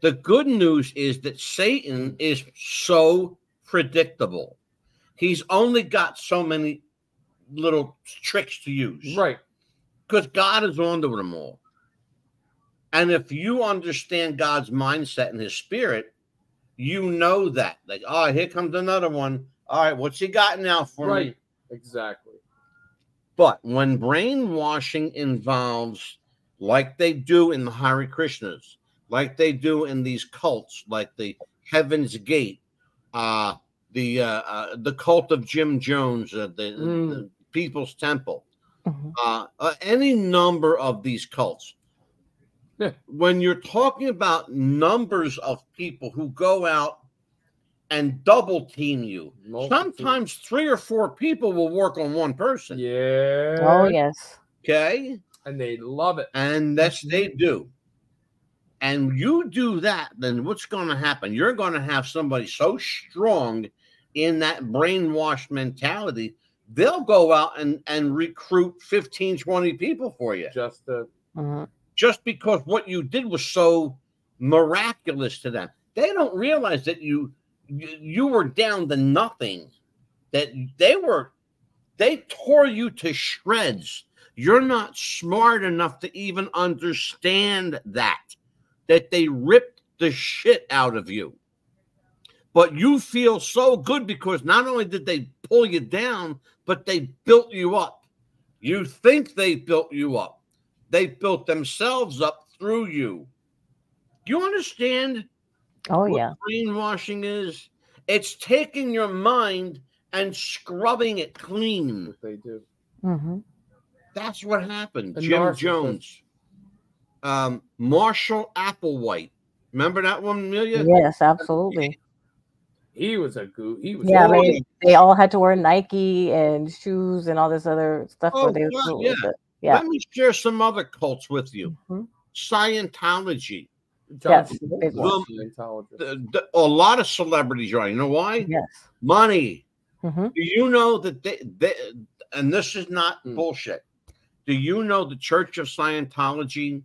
The good news is that Satan is so predictable. He's only got so many little tricks to use. Right. Because God is onto them all. And if you understand God's mindset and his spirit, you know that. Like, oh, here comes another one. All right, what's he got now for me? Right. Exactly. But when brainwashing involves, like they do in the Hare Krishnas, like they do in these cults, like the Heaven's Gate, uh, the uh, uh, the cult of Jim Jones, uh, the, Mm. the People's Temple, Mhm. uh, uh, any number of these cults. Yeah. When you're talking about numbers of people who go out and double team you, Multitude. sometimes three or four people will work on one person. Yeah. Oh yes. Okay. And they love it. And that's they do. And you do that, then what's going to happen? You're going to have somebody so strong in that brainwashed mentality, they'll go out and, and recruit 15, 20 people for you Just to Mhm. just because what you did was so miraculous to them. They don't realize that you you, you were down to nothing. That they were they tore you to shreds. You're not smart enough to even understand that that they ripped the shit out of you. But you feel so good because not only did they pull you down, but they built you up. You think they built you up. They built themselves up through you. You understand Oh what yeah. brainwashing is? It's taking your mind and scrubbing it clean. they do. hmm That's what happened. A Jim narcissist. Jones, um, Marshall Applewhite. Remember that one, Amelia? Yes, absolutely. He was a goo. He was Yeah, they, they all had to wear Nike and shoes and all this other stuff. Oh, where they God, would yeah. it. Yeah. Let me share some other cults with you. Mhm. Scientology. Yes, Schwartz big was one. Scientologist. The- the- a lot of celebrities are. You know why? Yes. Money. hmm Do you know that they, they and this is not Hmm. bullshit. Do you know the Church of Scientology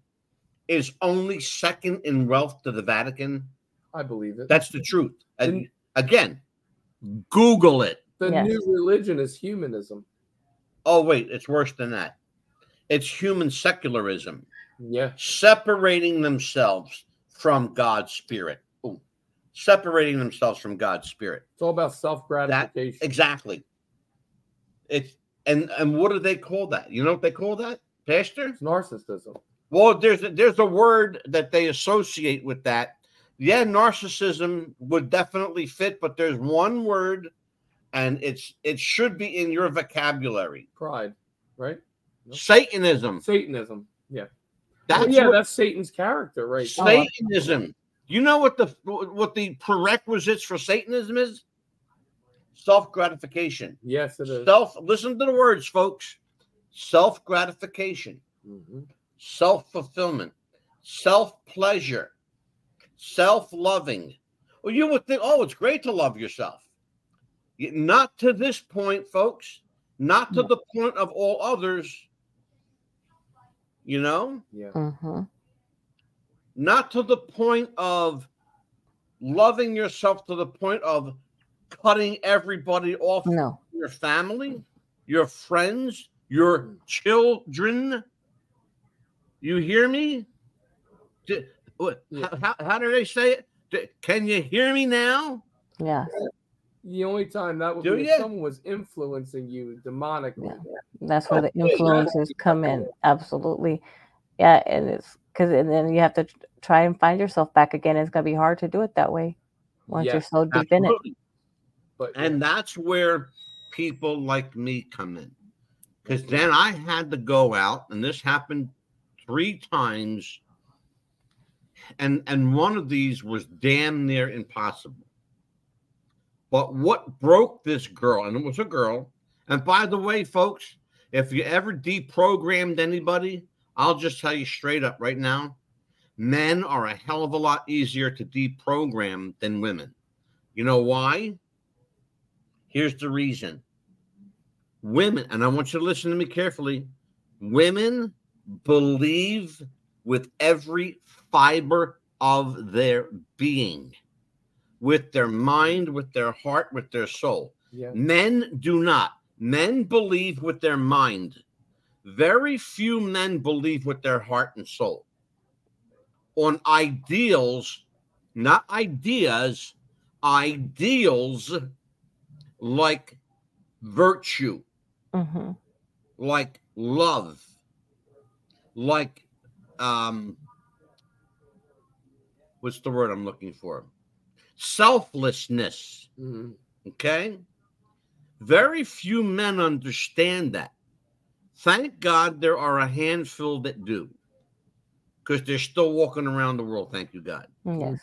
is only second in wealth to the Vatican? I believe it. That's the truth. And Didn't- again, Google it. the Yes. new religion is humanism. Oh, wait, it's worse than that. It's human secularism, Yeah. separating themselves from God's spirit. Ooh, separating themselves from God's spirit. It's all about self gratification. Exactly. It's and and what do they call that? You know what they call that, Pastor? It's narcissism. Well, there's a, there's a word that they associate with that. Yeah, narcissism would definitely fit, but there's one word, and it's it should be in your vocabulary. Pride, right? Satanism. Satanism. Yeah. That's yeah, what- that's Satan's character, right? Satanism. You know what the what the prerequisites for Satanism is? Self gratification. Yes, it is. Self. Listen to the words, folks. Self gratification. Mhm. Self fulfillment, self pleasure, self loving. Well, you would think, oh, it's great to love yourself. Not to this point, folks. Not to the point of all others. You know, Yeah. hmm not to the point of loving yourself to the point of cutting everybody off No. your family, your friends, your children. You hear me? Di- what- Yeah. How, how, how do they say it? Di- Can you hear me now? Yeah. The only time that would Do be someone was influencing you demonically. That's where the Oh, influences come in. Absolutely. Yeah, and it's because and then you have to try and find yourself back again. It's gonna be hard to do it that way once you're so deep in it. Absolutely. But And that's where people like me come in. Because then I had to go out, and this happened three times. And and one of these was damn near impossible. But what broke this girl, and it was a girl, and by the way, folks, if you ever deprogrammed anybody, I'll just tell you straight up right now, men are a hell of a lot easier to deprogram than women. You know why? Here's the reason. Women, and I want you to listen to me carefully. Women believe with every fiber of their being, with their mind, with their heart, with their soul. yeah. Men do not. Men believe with their mind. Very few men believe with their heart and soul. On ideals, not ideas, ideals like virtue, hmm like love, like um what's the word I'm looking for? Selflessness. Mhm. Okay. Very few men understand that. Thank God there are a handful that do. Because they're still walking around the world. Thank you, God. Yes.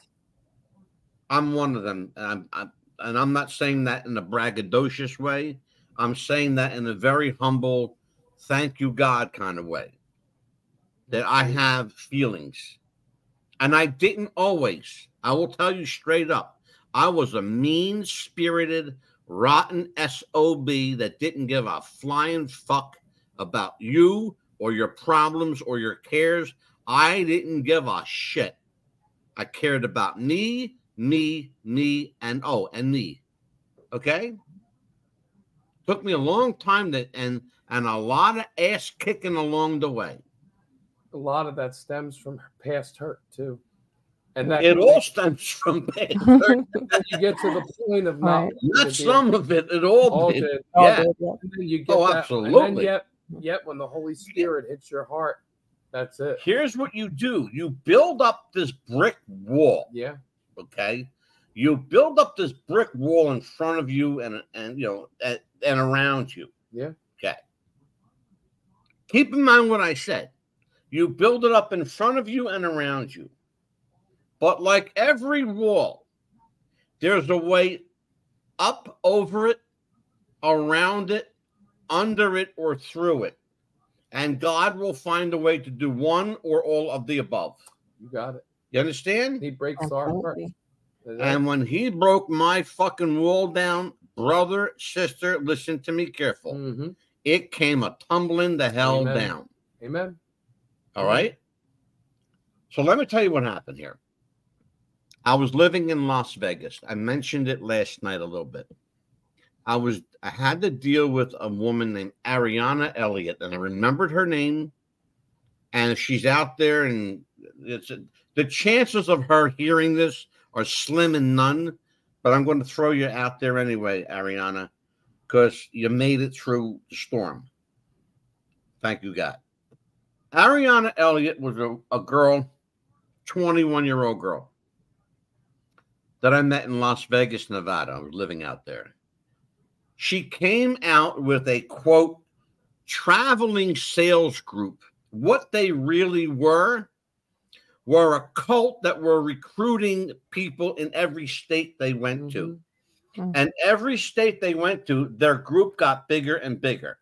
I'm one of them. And I'm, I'm, and I'm not saying that in a braggadocious way. I'm saying that in a very humble, thank you, God kind of way. That I have feelings. And I didn't always. I will tell you straight up. I was a mean spirited, rotten SOB that didn't give a flying fuck about you or your problems or your cares. I didn't give a shit. I cared about me, me, me, and oh, and me. Okay. Took me a long time to and and a lot of ass kicking along the way. A lot of that stems from past hurt too. And that It all stems from bad. hurt. when you get to the point of not right. not some of it. It all, all did. did. All Yeah. good, yeah. And then you get Oh, that, And absolutely. then yet, yet when the Holy Spirit hits your heart, that's it. Here's what you do: you build up this brick wall. Yeah. okay you build up this brick wall in front of you and and you know and, and around you Yeah. okay keep in mind what i said you build it up in front of you and around you but like every wall there's a way up over it around it under it or through it and God will find a way to do one or all of the above. You got it. You understand? He breaks our heart. And when he broke my fucking wall down, brother, sister, listen to me careful. hmm It came a tumbling the hell Amen. down. Amen. All right. So let me tell you what happened here. I was living in Las Vegas. I mentioned it last night a little bit. I was I had to deal with a woman named Ariana Elliott, and I remembered her name. And she's out there, and it's the chances of her hearing this are slim and none. But I'm going to throw you out there anyway, Ariana, because you made it through the storm. Thank you, God. Ariana Elliott was a, a girl, 21 year old girl, that I met in Las Vegas, Nevada. I was living out there. She came out with a quote, traveling sales group. What they really were were a cult that were recruiting people in every state they went to. Mhm. And every state they went to, their group got bigger and bigger.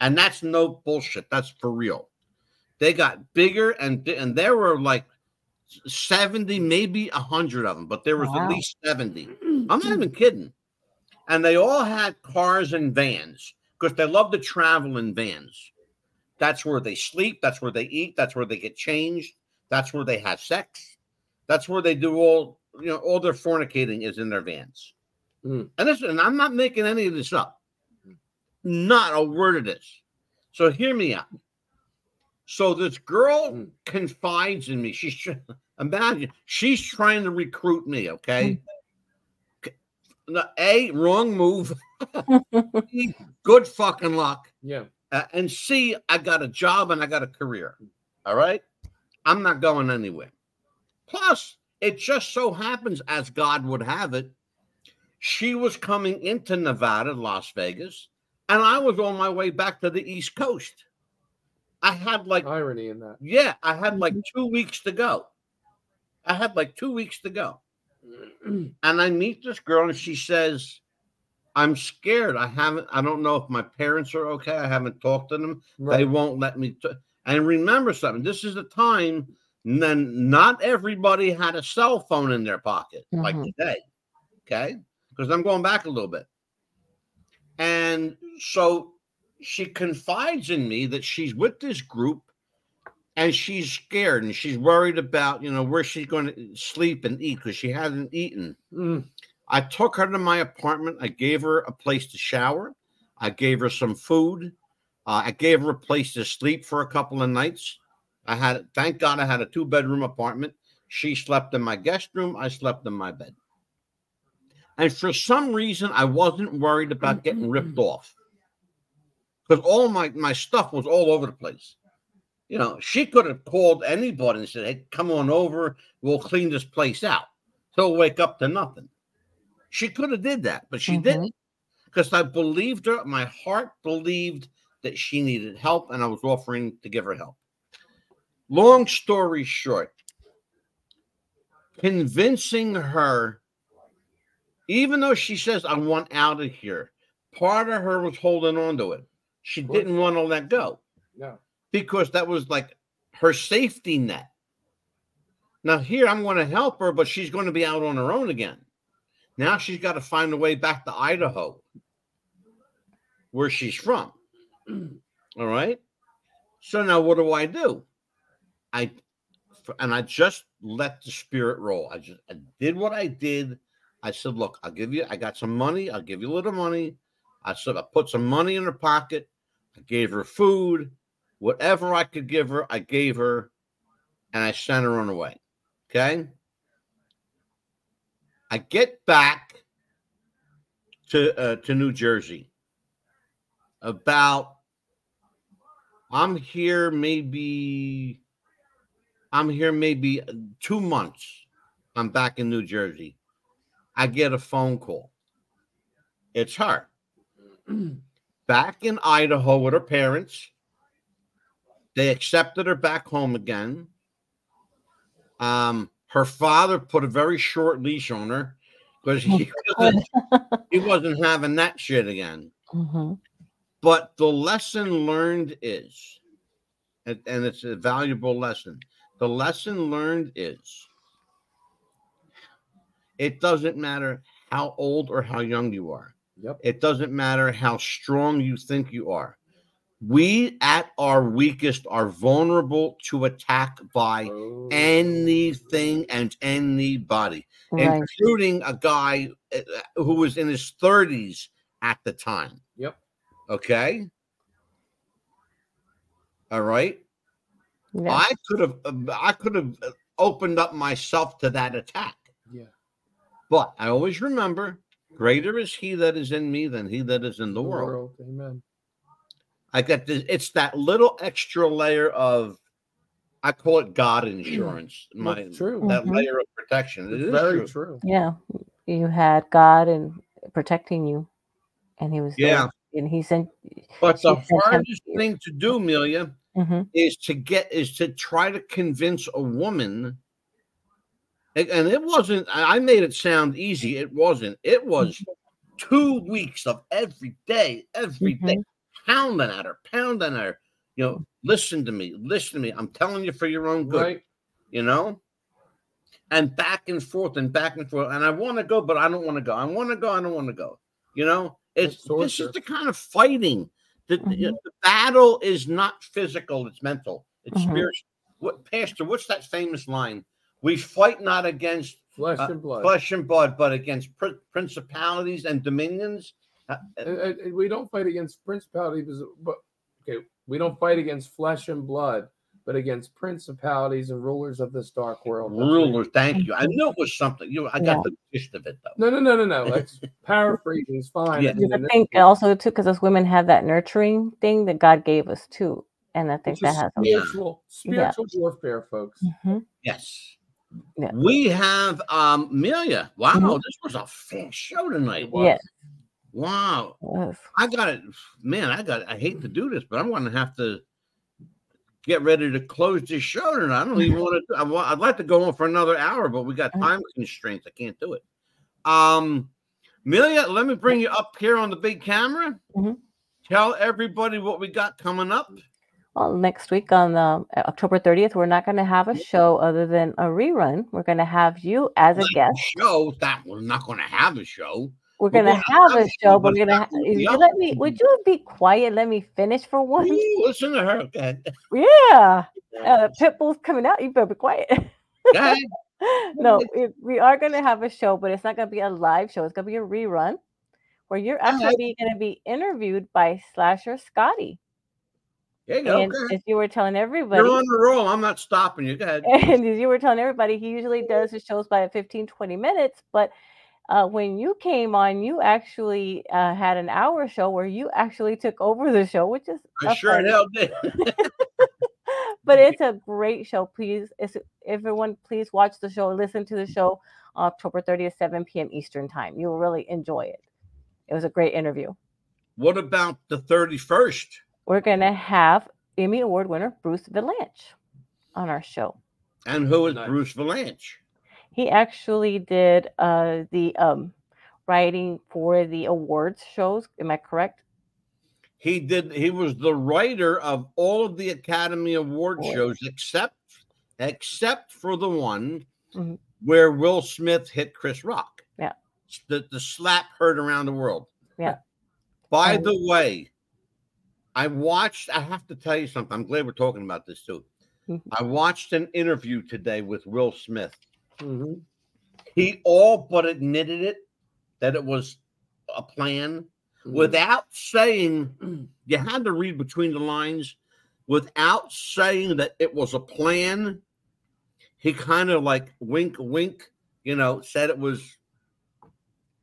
And that's no bullshit. That's for real. They got bigger and and there were like 70, maybe 100 of them, but there was Wow. at least 70. I'm not even kidding. And they all had cars and vans because they love to travel in vans. That's where they sleep, that's where they eat, that's where they get changed, that's where they have sex. That's where they do all, you know, all their fornicating is in their vans. Mm. And this, and I'm not making any of this up. Not a word of this. So hear me out. So this girl Mm. confides in me. She's tr- imagine she's trying to recruit me. Okay. C- A wrong move. Good fucking luck. Yeah. Uh, and C, I got a job and I got a career. All right. I'm not going anywhere. Plus, it just so happens, as God would have it, she was coming into Nevada, Las Vegas, and I was on my way back to the East Coast. I had like, Irony in that. yeah, I had like two weeks to go. I had like two weeks to go. And I meet this girl, and she says, I'm scared. I haven't, I don't know if my parents are okay. I haven't talked to them. They won't let me. T- and remember something this is a time then not everybody had a cell phone in their pocket like Mhm. today. Okay. Because I'm going back a little bit. And so she confides in me that she's with this group and she's scared and she's worried about, you know, where she's going to sleep and eat because she hasn't eaten. Mm. I took her to my apartment. I gave her a place to shower. I gave her some food. Uh, I gave her a place to sleep for a couple of nights. I had, thank God, I had a two bedroom apartment. She slept in my guest room. I slept in my bed. And for some reason, I wasn't worried about getting ripped off because all my, my stuff was all over the place. You know, she could have called anybody and said, Hey, come on over. We'll clean this place out. He'll wake up to nothing. She could have did that, but she Mhm. didn't because I believed her. My heart believed that she needed help, and I was offering to give her help. Long story short, convincing her, even though she says, I want out of here, part of her was holding on to it. She didn't want to let go No. because that was like her safety net. Now, here I'm going to help her, but she's going to be out on her own again. Now she's got to find a way back to Idaho, where she's from. All right. So now what do I do? I and I just let the spirit roll. I just I did what I did. I said, look, I'll give you, I got some money, I'll give you a little money. I said, I put some money in her pocket, I gave her food, whatever I could give her, I gave her, and I sent her on her way. Okay. I get back to uh, to New Jersey about I'm here maybe I'm here maybe uh, 2 months. I'm back in New Jersey. I get a phone call. It's her. back in Idaho with her parents. They accepted her back home again. Um, her father put a very short leash on her because he wasn't, he wasn't having that shit again. Mhm. But the lesson learned is, and, and it's a valuable lesson. The lesson learned is it doesn't matter how old or how young you are. Yep. It doesn't matter how strong you think you are. We at our weakest are vulnerable to attack by Oh. anything and anybody, Right. including a guy uh, who was in his 30s at the time. Yep. Okay. All right. Yeah. I could have I could have opened up myself to that attack. Yeah. But I always remember greater is he that is in me than he that is in the world. Amen. I got this it's that little extra layer of I call it God insurance. My That's true. that Mhm. layer of protection. It It's very true. true. Yeah, you had God and protecting you, and He was there, Yeah. and He sent. But the She sent him hardest to thing to do, Amelia, Mhm. is to get is to try to convince a woman and it wasn't i made it sound easy. It wasn't. It was two weeks of every day every day, pounding at her pounding at her. You know listen to me listen to me. I'm telling you for your own good Right. you know? And back and forth and back and forth. And i want to go but i don't want to go. I want to go i don't want to go you know? It's this is the kind of fighting that Mm-hmm. the, the battle is not physical it's mental it's Mhm. spiritual. What pastor what's that famous line we fight not against Flesh uh, and blood. flesh and blood but against pr- principalities and dominions Uh, uh, And- and- and we don't fight against principalities, but okay, we don't fight against flesh and blood, but against principalities and rulers of this dark world. That's right. ruler thank you i knew it was something you i got Yeah. the gist of it though No, no, no, no, no. That's paraphrasing is fine. Yeah. I mean, I and think also too, because us women have that nurturing thing that God gave us too, and I think it's that a has. A, spiritual, Yeah. spiritual warfare, folks. Mhm. Yes. Yeah. We have um Amelia. Wow, Mhm. this was a fast show tonight. Yes. Wow. Yes. I got it. Man, I got I hate to do this, but I'm gonna have to get ready to close this show tonight. I don't even want to I I'd like to go on for another hour, but we got time constraints. I can't do it. Um Amelia, let me bring you up here on the big camera. Mhm. Tell everybody what we got coming up. Well, next week on um, October 30th, we're not going to have a show other than a rerun. We're going to have you as a guest. Show that we're not gonna have a show. We're We're going to have have a show, show, but but we're going to. not be you up. let me, would you be quiet? Let me finish for once. Ooh, listen to her. Yeah. Uh, Pitbull's coming out. You better be quiet. No, it, we are going to have a show, but it's not going to be a live show. It's going to be a rerun where you're actually going to be interviewed by Slasher Scotty. There you go. And Okay. as you were telling everybody, You're on the roll. I'm not stopping you. Go ahead. and as you were telling everybody, he usually does his shows by 15, 20 minutes. But uh, when you came on, you actually uh, had an hour show where you actually took over the show, which is I sure hell did. but it's a great show. Please, everyone, please watch the show. Listen to the show October 30th, 7 p.m. Eastern time. You will really enjoy it. It was a great interview. What about the 31st? We're gonna have Emmy Award winner Bruce Vilanch on our show. And who is Nice. Bruce Vilanch? He actually did uh, the um, writing for the awards shows. Am I correct? He did. He was the writer of all of the Academy Award Awards. shows, except except for the one Mhm. where Will Smith hit Chris Rock. Yeah. The the slap heard around the world. Yeah. By And- the way, I watched. I have to tell you something. I'm glad we're talking about this too. Mhm. I watched an interview today with Will Smith. Mhm. He all but admitted it that it was a plan Mhm. without saying you had to read between the lines without saying that it was a plan he kind of like wink wink you know said it was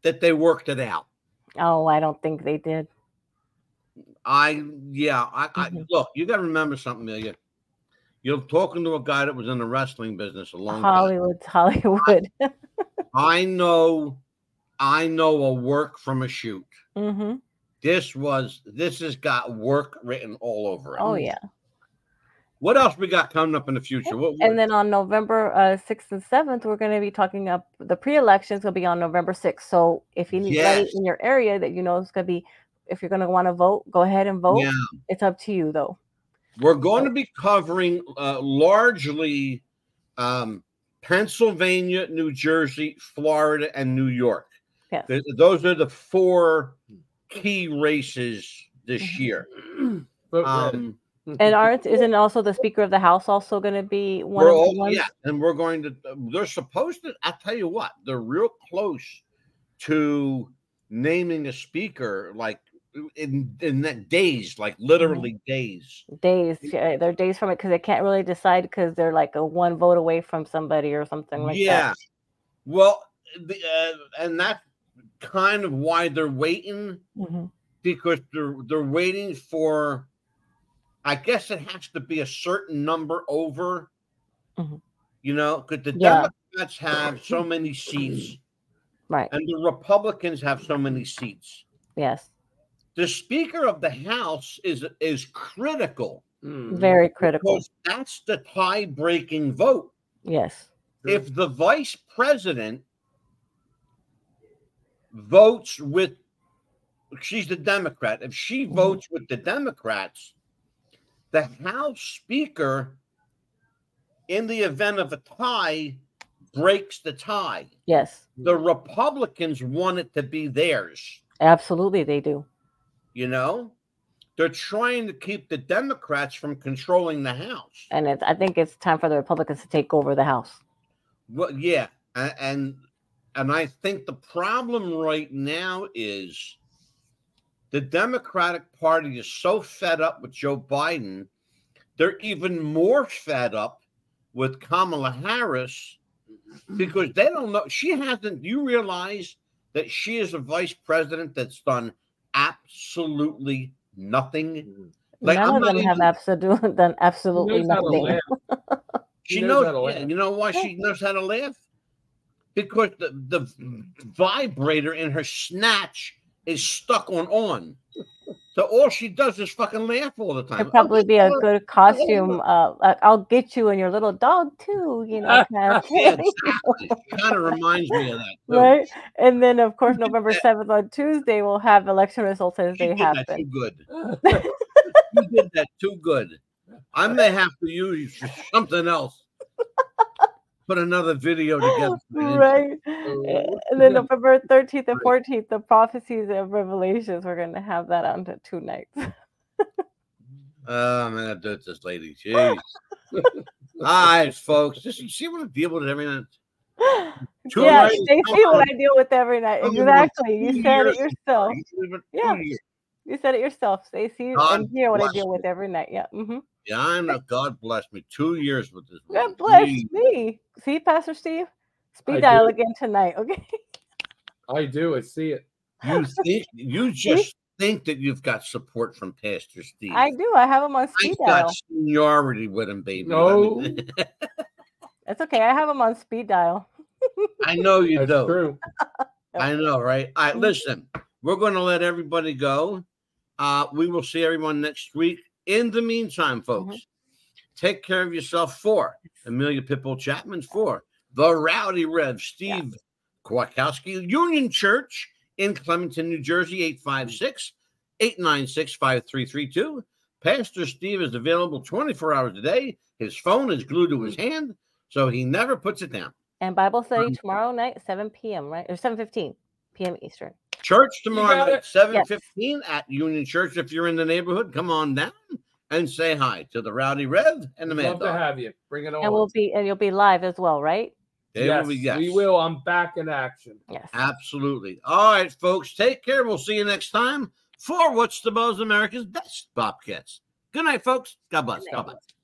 that they worked it out Oh, I don't think they did. I yeah i, I Mhm. look you got to remember something Amelia. you're talking to a guy that was in the wrestling business a long time Hollywood's Hollywood. i know i know a work from a shoot hmm this was this has got work written all over it Oh yeah. What else we got coming up in the future? What, And then on November uh, 6th and 7th, we're going to be talking up the pre elections will be on November 6th. So if you need Yes. anybody in your area that you know is going to be if you're going to want to vote, go ahead and vote. Yeah. It's up to you though. We're going to be covering uh, largely um, Pennsylvania, New Jersey, Florida, and New York. Yes. Th- those are the four key races this Mm-hmm. year. Vote. Um, And aren't isn't also the Speaker of the House also going to be one we're of the ones? yeah, and we're going to. They're supposed to. I tell you what, they're real close to naming a speaker, like in in that days, like literally days. Days, yeah, they're days from it because they can't really decide because they're like a one vote away from somebody or something like yeah. that. Well, the, uh, and that's kind of why they're waiting Mhm. because they're they're waiting for. I guess it has to be a certain number over. Mhm. You know, because the Yeah. Democrats have so many seats, Right. and the Republicans have so many seats. Yes. The Speaker of the House is is critical Mm. Very critical. because that's the tie-breaking vote. Yes. if the vice president votes with she's the democrat if she Mhm. votes with the democrats the house speaker in the event of a tie breaks the tie Yes. the republicans want it to be theirs Absolutely, they do. You know they're trying to keep the democrats from controlling the house And it's, I think it's time for the Republicans to take over the House. Well, yeah, a- and and I think the problem right now is the Democratic Party is so fed up with Joe Biden, they're even more fed up with Kamala Harris mm-hmm. because they don't know she hasn't. You realize that she is a vice president that's done absolutely nothing. Mm-hmm. Like, None I'm of not them have even- absolute, done absolutely knows nothing. laugh. He She knows knows. how to yeah, laugh. you know why she knows how to laugh? Because the the vibrator in her snatch is stuck on on. So all she does is fucking laugh all the time. It'd probably be a good costume. Uh, I'll get you and your little dog too. You know, kind of Yeah, exactly. kind of reminds me of that. too. right? And then, of course, November seventh on Tuesday, we'll have election results as She they did that too good. you did that too good. I may have to use something else. Put another video together. right? Oh, And then November 13th and 14th, the prophecies of revelations, we're going to have that on to two nights. Oh man, that's this lady. Jeez. All right, folks. Just see what I deal with every night. Two yeah, nights, they see what I deal with every night. Oh, Exactly. You said it yourself. You believe it? Two Yeah. Years. You said it yourself. Stacey, God and hear what I deal you. with every night. Yeah. hmm Yeah, I know. God bless me. Two years with this. God woman. bless Jeez. me. See, Pastor Steve? Speed I dial do. again tonight. Okay. I do. I see it. You think you just think that you've got support from Pastor Steve. I do. I have him on speed I've dial. got seniority with him, baby. No. I, mean, That's okay. I have him on speed dial. I know you That's do. true. I know, right? All right, listen, we're going to let everybody go. Uh, we will see everyone next week. In the meantime, folks, take care of yourself for Amelia Pitbull Chapman's for the Rowdy Rev, Steve Kwiatkowski, Union Church in Clementon, New Jersey, 856 896 5332. Pastor Steve is available 24 hours a day. His phone is glued to his hand, so he never puts it down. And Bible study tomorrow night, 7 p.m., right? Or 7.15 p.m. Eastern. Church tomorrow got night, it. seven Yes. fifteen at Union Church. If you're in the neighborhood, come on down and say hi to the Rowdy Rev and the Mad Love to have you. Bring it on. And we'll be and you'll be live as well, right? They yes, will be- yes. we will. I'm back in action. Yes. Absolutely. All right, folks. Take care. We'll see you next time for What's the Buzz America's Best Bobcats. Good night, folks. God bless. God Bye night. bye.